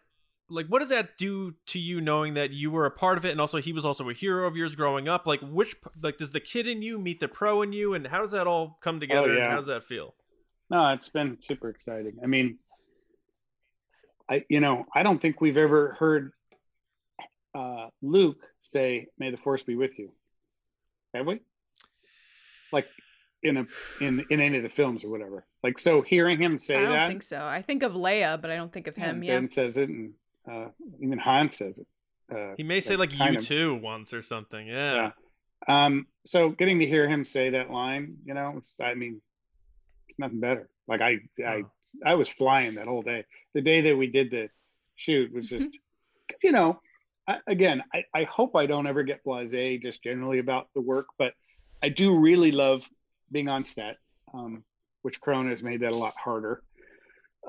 like what does that do to you knowing that you were a part of it and also he was also a hero of yours growing up like which like does the kid in you meet the pro in you and how does that all come together and yeah. how does that feel No, it's been super exciting. I mean, I you know I don't think we've ever heard uh, Luke say, "May the Force be with you," have we? Like in a in in any of the films or whatever. Like so, hearing him say I don't that, think so. I think of Leia, but I don't think of him. and Yeah. Ben says it, and uh, even Han says it. Uh, He may say like you of- too once or something. Yeah. Yeah. Um, so getting to hear him say that line, you know, I mean, it's nothing better. Like I, I, Oh. I was flying that whole day. The day that we did the shoot was just, 'cause, you know, I, again, I, I hope I don't ever get blasé just generally about the work, but I do really love being on set, um, which Corona has made that a lot harder.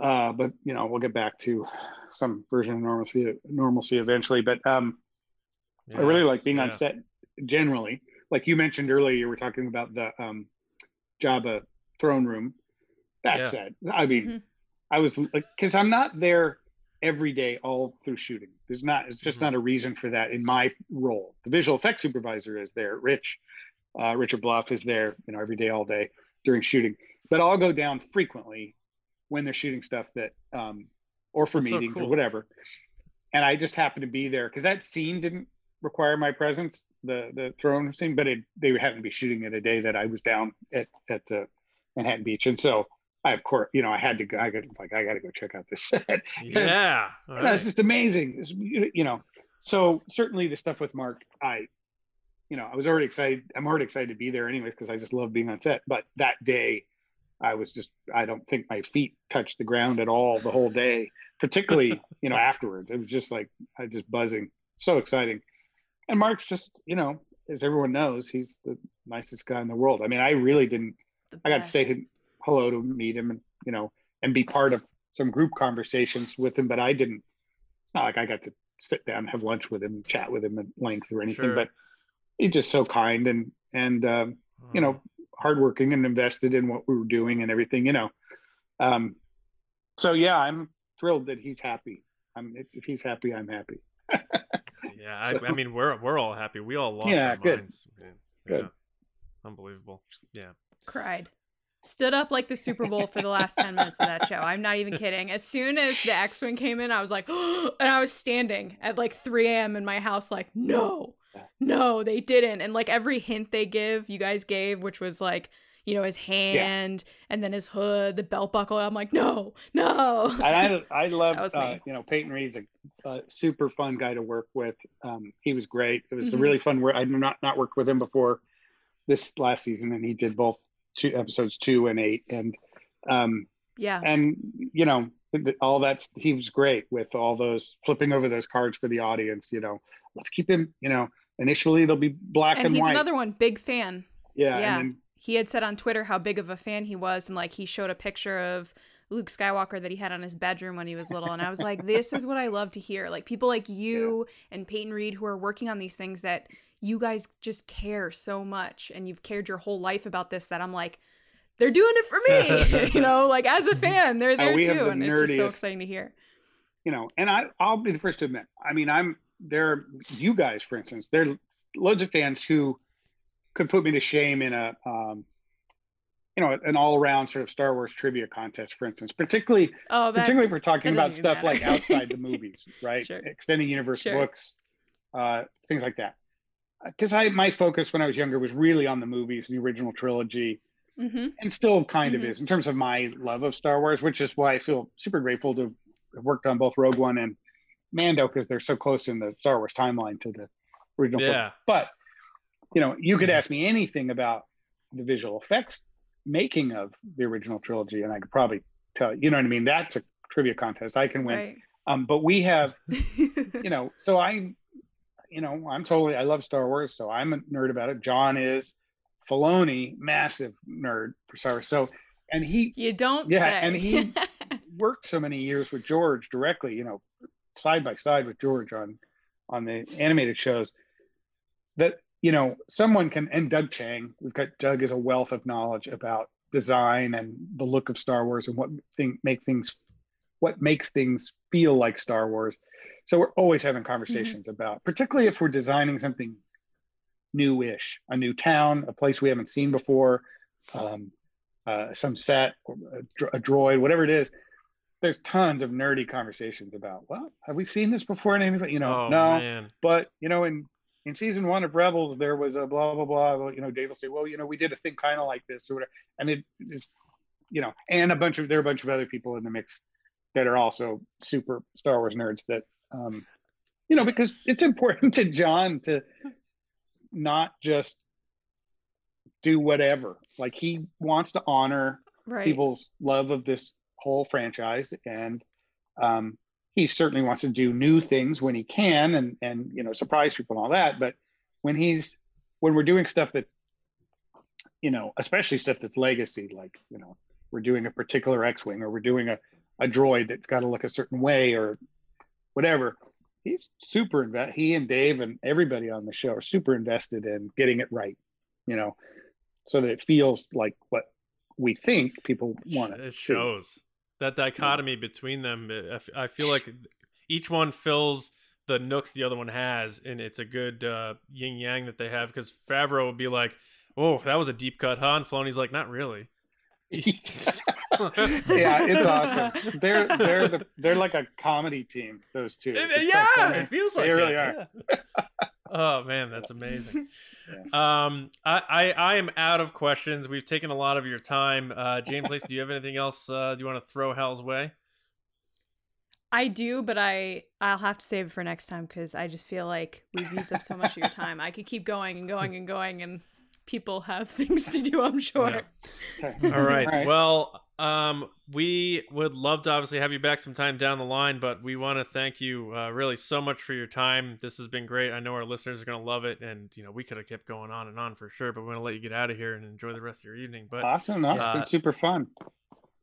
Uh, but you know, we'll get back to some version of normalcy, normalcy eventually. But um, I really like being on set generally. Like you mentioned earlier, you were talking about the um, Jabba throne room. That Yeah. said, I mean, Mhm. I was like, because I'm not there every day all through shooting. There's not, it's just Mhm. not a reason for that in my role. The visual effects supervisor is there. Rich, uh, Richard Bluff is there, you know, every day, all day during shooting. But I'll go down frequently when they're shooting stuff that, um, or for That's so meetings or whatever. And I just happen to be there because that scene didn't require my presence, the the throne scene, but it they happened to be shooting it a day that I was down at at uh, Manhattan Beach, and so I of course you know I had to go. I got like I got to go check out this set. Yeah. it's right. just amazing. It's, you know, so certainly the stuff with Mark, I, you know, I was already excited. I'm already excited to be there anyways because I just love being on set. But that day, I was just I don't think my feet touched the ground at all the whole day. Particularly, you know, afterwards, it was just like I just buzzing, so exciting. And Mark's just, you know, as everyone knows, he's the nicest guy in the world. I mean, I really didn't I got to say hello to meet him and you know and be part of some group conversations with him, but I didn't. It's not like I got to sit down, and have lunch with him, chat with him at length or anything. Sure. But he's just so kind and and um, you know hardworking and invested in what we were doing and everything. You know, um, so yeah, I'm thrilled that he's happy. I'm if if he's happy, I'm happy. Yeah, I, So- I mean, we're we're all happy. We all lost Yeah, our good. minds. man. Good. Yeah. Unbelievable. Yeah. cried stood up like the super bowl for the last 10 minutes of that show i'm not even kidding as soon as the x-wing came in i was like and i was standing at like 3 a.m in my house like no no they didn't and like every hint they give you guys gave which was like you know his hand and then his hood the belt buckle i'm like no no And I I love uh, you know Peyton Reed's a, a super fun guy to work with. Um, he was great. It was a Mhm. really fun work. I've not not worked with him before this last season, and he did both two episodes two and eight, and um, yeah and you know all that's he was great with all those flipping over those cards for the audience. You know, let's keep him. You know, initially they'll be black and, white. and he's white. another one big fan yeah, yeah. then he had said on Twitter how big of a fan he was, and like he showed a picture of Luke Skywalker that he had on his bedroom when he was little. And I was like, this is what I love to hear. Like people like you yeah. and Peyton Reed who are working on these things that you guys just care so much and you've cared your whole life about this that I'm like, they're doing it for me. you know, like as a fan, they're there oh, too. The and nerdiest, it's just so exciting to hear. You know, and I I'll be the first to admit, I mean, I'm there you guys, for instance, there are loads of fans who could put me to shame in a um, you know an all around sort of Star Wars trivia contest, for instance. Particularly, oh, that, particularly if we're talking about stuff matter. like outside the movies, right? Sure. Extending universe sure. books, uh, things like that. Because I my focus when I was younger was really on the movies, the original trilogy, mm-hmm. and still kind mm-hmm. of is in terms of my love of Star Wars, which is why I feel super grateful to have worked on both Rogue One and Mando because they're so close in the Star Wars timeline to the original. Yeah. But you know, you could mm-hmm. ask me anything about the visual effects making of the original trilogy, and I could probably tell you know what I mean. That's a trivia contest. I can win. Right. Um, but we have, you know, so I, you know, I'm totally I love Star Wars, so I'm a nerd about it. Jon is, Filoni, massive nerd for Star Wars. So, and he, you don't, yeah, say. and he worked so many years with George directly, you know, side by side with George on on the animated shows that you know someone can and Doug Chiang we've got Doug is a wealth of knowledge about design and the look of Star Wars and what thing make things what makes things feel like Star Wars so we're always having conversations mm-hmm. about particularly if we're designing something new-ish a new town a place we haven't seen before um, uh, some set a, a droid whatever it is there's tons of nerdy conversations about, well, have we seen this before in anything? You know, oh, no. Man. But you know, in in season one of Rebels, there was a blah blah blah. You know, Dave will say, well, you know, we did a thing kind of like this or whatever, and it is, you know, and a bunch of there are a bunch of other people in the mix that are also super Star Wars nerds that, um, you know, because it's important to Jon to not just do whatever. Like he wants to honor right. people's love of this whole franchise, and um, he certainly wants to do new things when he can, and and you know surprise people and all that. But when he's when we're doing stuff that's you know, especially stuff that's legacy, like you know, we're doing a particular X-wing or we're doing a a droid that's got to look a certain way or whatever. He's super invest. He and Dave and everybody on the show are super invested in getting it right, you know, so that it feels like what we think people want it. It shows that dichotomy between them. I feel like each one fills the nooks the other one has, and it's a good uh, yin yang that they have. Because Favreau would be like, "Oh, that was a deep cut, huh?" And Filoni's like, "Not really." yeah, it's awesome. They're they're the, they're like a comedy team. Those two. It's yeah, so it feels like they really are. Yeah. oh man, that's amazing. Yeah. Um, I, I, I am out of questions. We've taken a lot of your time. Uh, James Lacey, do you have anything else? Uh, do you want to throw Hal's way? I do, but I I'll have to save it for next time because I just feel like we've used up so much of your time. I could keep going and going and going, and people have things to do. I'm sure. Yeah. All, right. All right. Well, um, we would love to obviously have you back sometime down the line, but we want to thank you uh, really so much for your time. This has been great. I know our listeners are going to love it, and you know we could have kept going on and on for sure, but we're going to let you get out of here and enjoy the rest of your evening. But awesome, no, uh, it's been super fun.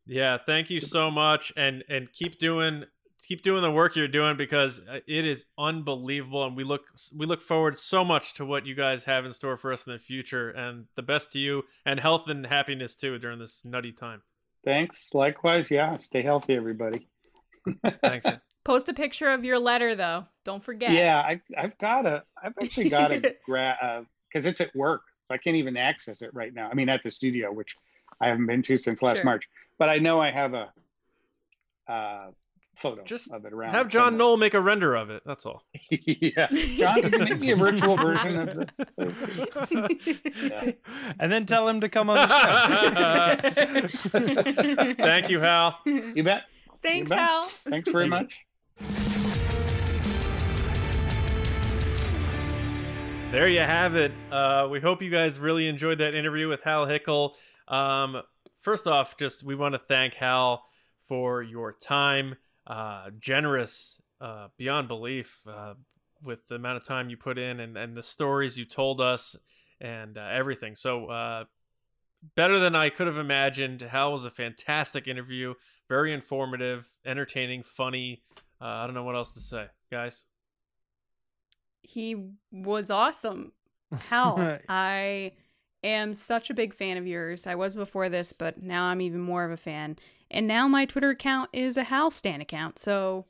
Yeah, thank you so much, and and keep doing keep doing the work you're doing because uh, it is unbelievable and we look we look forward so much to what you guys have in store for us in the future and the best to you and health and happiness too during this nutty time Thanks. Likewise. Yeah. Stay healthy, everybody. Thanks. Post a picture of your letter, though. Don't forget. Yeah, I, I've got a. I've actually got a grab because uh, it's at work. So I can't even access it right now. I mean, at the studio, which I haven't been to since last sure. March. But I know I have a uh, photo Just of it around. Have John Knoll make a render of it. That's all. yeah, John, can you make me a virtual version of the. yeah. And then tell him to come on the show. Thank you, Hal. You bet. Thanks, you bet. Hal. Thanks very much. There you have it. Uh, we hope you guys really enjoyed that interview with Hal Hickel. Um, first off, just we want to thank Hal for your time uh, generous uh, beyond belief uh, with the amount of time you put in and, and the stories you told us and uh, everything. So uh, better than I could have imagined. Hal was a fantastic interview, very informative, entertaining, funny. Uh, I don't know what else to say, guys. He was awesome. Hal, I am such a big fan of yours. I was before this, but now I'm even more of a fan. And now my Twitter account is a Hal Stan account, so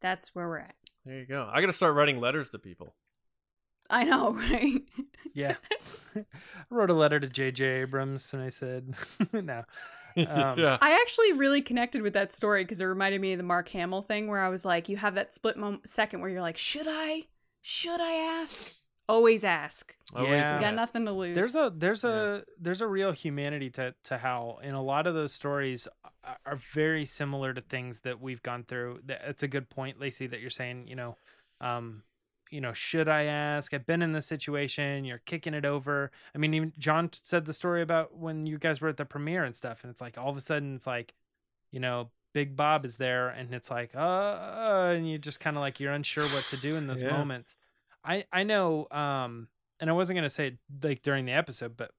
that's where we're at. There you go. I got to start writing letters to people. I know, right? yeah. I wrote a letter to J.J. Abrams and I said, no. Um, yeah. I actually really connected with that story because it reminded me of the Mark Hamill thing where I was like, you have that split moment, second where you're like, should I? Should I ask? Always ask. Always Yeah. You got nothing to lose. There's a there's Yeah. a there's a real humanity to to Hal, and a lot of those stories are- are very similar to things that we've gone through. That- It's a good point, Lacey, that you're saying. You know, um, you know, should I ask? I've been in this situation. You're kicking it over. I mean, even John said the story about when you guys were at the premiere and stuff, and it's like all of a sudden it's like, you know. Big Bob is there, and it's like, uh, and you just kind of like you're unsure what to do in those Yeah. moments. I I know, um, and I wasn't gonna say it like during the episode, but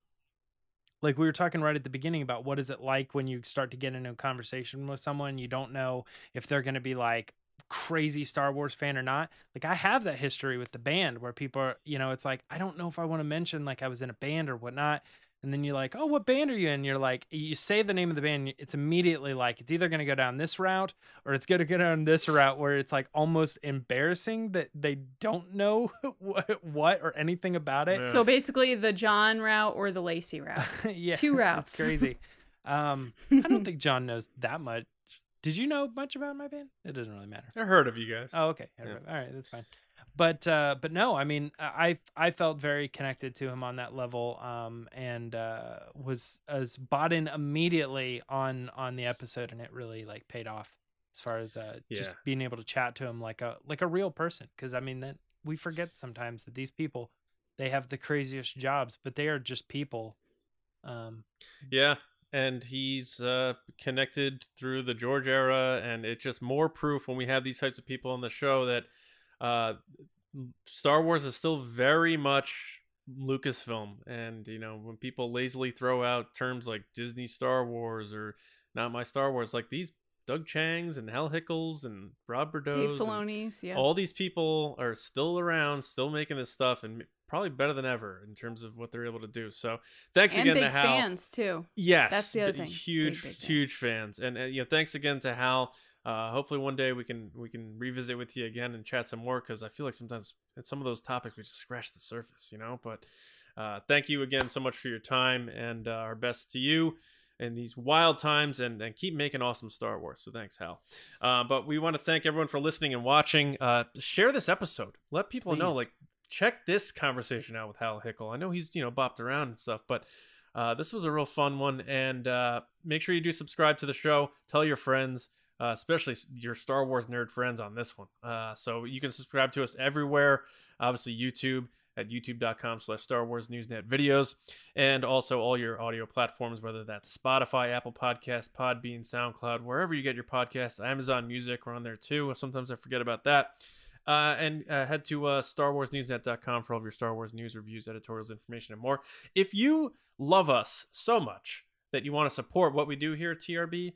like we were talking right at the beginning about what is it like when you start to get into a conversation with someone you don't know if they're gonna be like crazy Star Wars fan or not. Like I have that history with the band where people are, you know, it's like I don't know if I want to mention like I was in a band or whatnot. And then you're like, oh, what band are you in? You're like, you say the name of the band, it's immediately like it's either going to go down this route or it's going to go down this route where it's like almost embarrassing that they don't know what, what or anything about it. Yeah. so basically the John route or the Lacey route. yeah, Two routes. It's crazy. Um, I don't think John knows that much. Did you know much about my band? It doesn't really matter. I heard of you guys. Oh, okay. Yeah. All right, that's fine. But uh, but no, I mean, I I felt very connected to him on that level, um, and uh, was as bought in immediately on on the episode, and it really like paid off as far as uh, just being able to chat to him like a like a real person. Because I mean, that we forget sometimes that these people they have the craziest jobs, but they are just people. Um, Yeah, and he's uh, connected through the George era, and it's just more proof when we have these types of people on the show that uh, Star Wars is still very much Lucasfilm, and you know when people lazily throw out terms like Disney Star Wars or not my Star Wars, like these Doug Chiangs and Hal Hickels and Rob Dave Filoni's, yeah. all these people are still around, still making this stuff, and probably better than ever in terms of what they're able to do. So thanks and again big to Hal. fans too. Yes, That's the other thing. Huge, Big, big huge fans, and uh, you know, thanks again to Hal. Uh, hopefully, one day we can we can revisit with you again and chat some more because I feel like sometimes at some of those topics we just scratch the surface, you know. But uh, thank you again so much for your time, and uh, our best to you in these wild times, and, and keep making awesome Star Wars. So thanks, Hal. Uh, but we want to thank everyone for listening and watching. Uh, share this episode. Let people know, like, check this conversation out with Hal Hickel. I know he's you know bopped around and stuff, but uh, this was a real fun one. And uh, make sure you do subscribe to the show. Tell your friends, uh, especially your Star Wars nerd friends, on this one. Uh, so you can subscribe to us everywhere. Obviously, YouTube at youtube.com slash Star Wars Newsnet videos, and also all your audio platforms, whether that's Spotify, Apple Podcasts, Podbean, SoundCloud, wherever you get your podcasts. Amazon Music, we're on there too. Sometimes I forget about that. Uh, and uh, head to uh, StarWarsNewsNet.com for all of your Star Wars news, reviews, editorials, information, and more. If you love us so much that you want to support what we do here at TRB,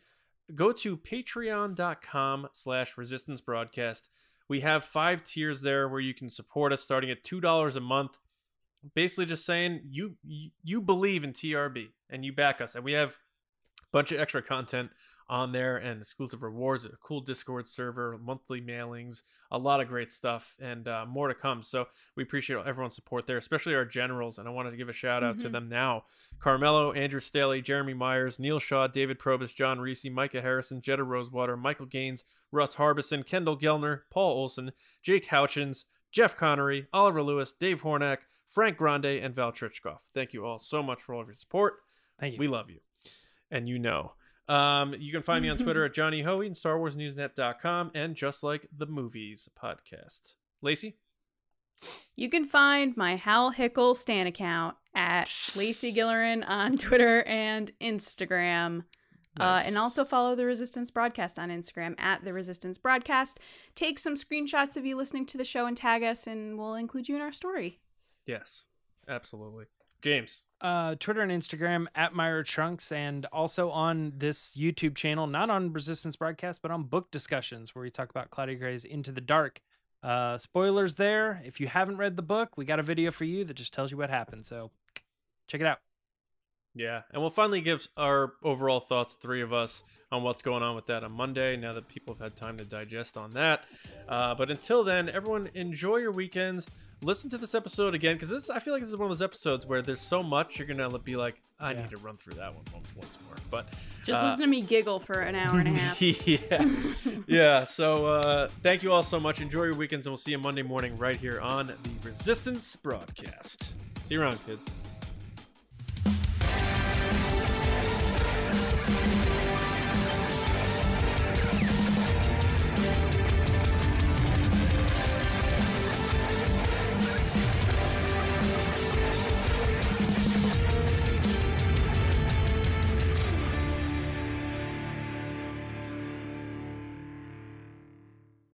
go to patreon.com slash resistance broadcast. We have five tiers there where you can support us starting at $2 a month. Basically just saying you you, you believe in TRB and you back us. And we have a bunch of extra content on there and exclusive rewards, a cool Discord server, monthly mailings, a lot of great stuff, and uh, more to come. So we appreciate everyone's support there, especially our generals. And I wanted to give a shout out to Mhm. them now Carmelo, Andrew Staley, Jeremy Myers, Neil Shaw, David Probus, John Reese, Micah Harrison, Jetta Rosewater, Michael Gaines, Russ Harbison, Kendall Gellner, Paul Olson, Jake Houchins, Jeff Connery, Oliver Lewis, Dave Hornack, Frank Grande, and Val Trichkoff. Thank you all so much for all of your support. thank you. We love you. And you know. Um, you can find me on Twitter at Johnny Hoey and StarWarsNewsNet.com and Just Like the Movies podcast. Lacey? You can find my Hal Hickel Stan account at Lacey Gillerin on Twitter and Instagram. Uh, and also follow the Resistance Broadcast on Instagram at the Resistance Broadcast. Take some screenshots of you listening to the show and tag us, and we'll include you in our story. Yes, absolutely. James. uh, Twitter and Instagram at Myra Trunks, and also on this YouTube channel, not on Resistance Broadcast, but on Book Discussions, where we talk about Claudia Gray's Into the Dark. Uh, spoilers there. If you haven't read the book, we got a video for you that just tells you what happened. So check it out. Yeah, and we'll finally give our overall thoughts, three of us, on what's going on with that on Monday. Now that people have had time to digest on that, uh, but until then, everyone enjoy your weekends. Listen to this episode again because this I feel like this is one of those episodes where there's so much you're gonna be like, I Yeah. need to run through that one once, once more. But Just uh, listen to me giggle for an hour and a half. yeah, yeah. So uh, thank you all so much. Enjoy your weekends, and we'll see you Monday morning right here on the Resistance broadcast. See you around, kids.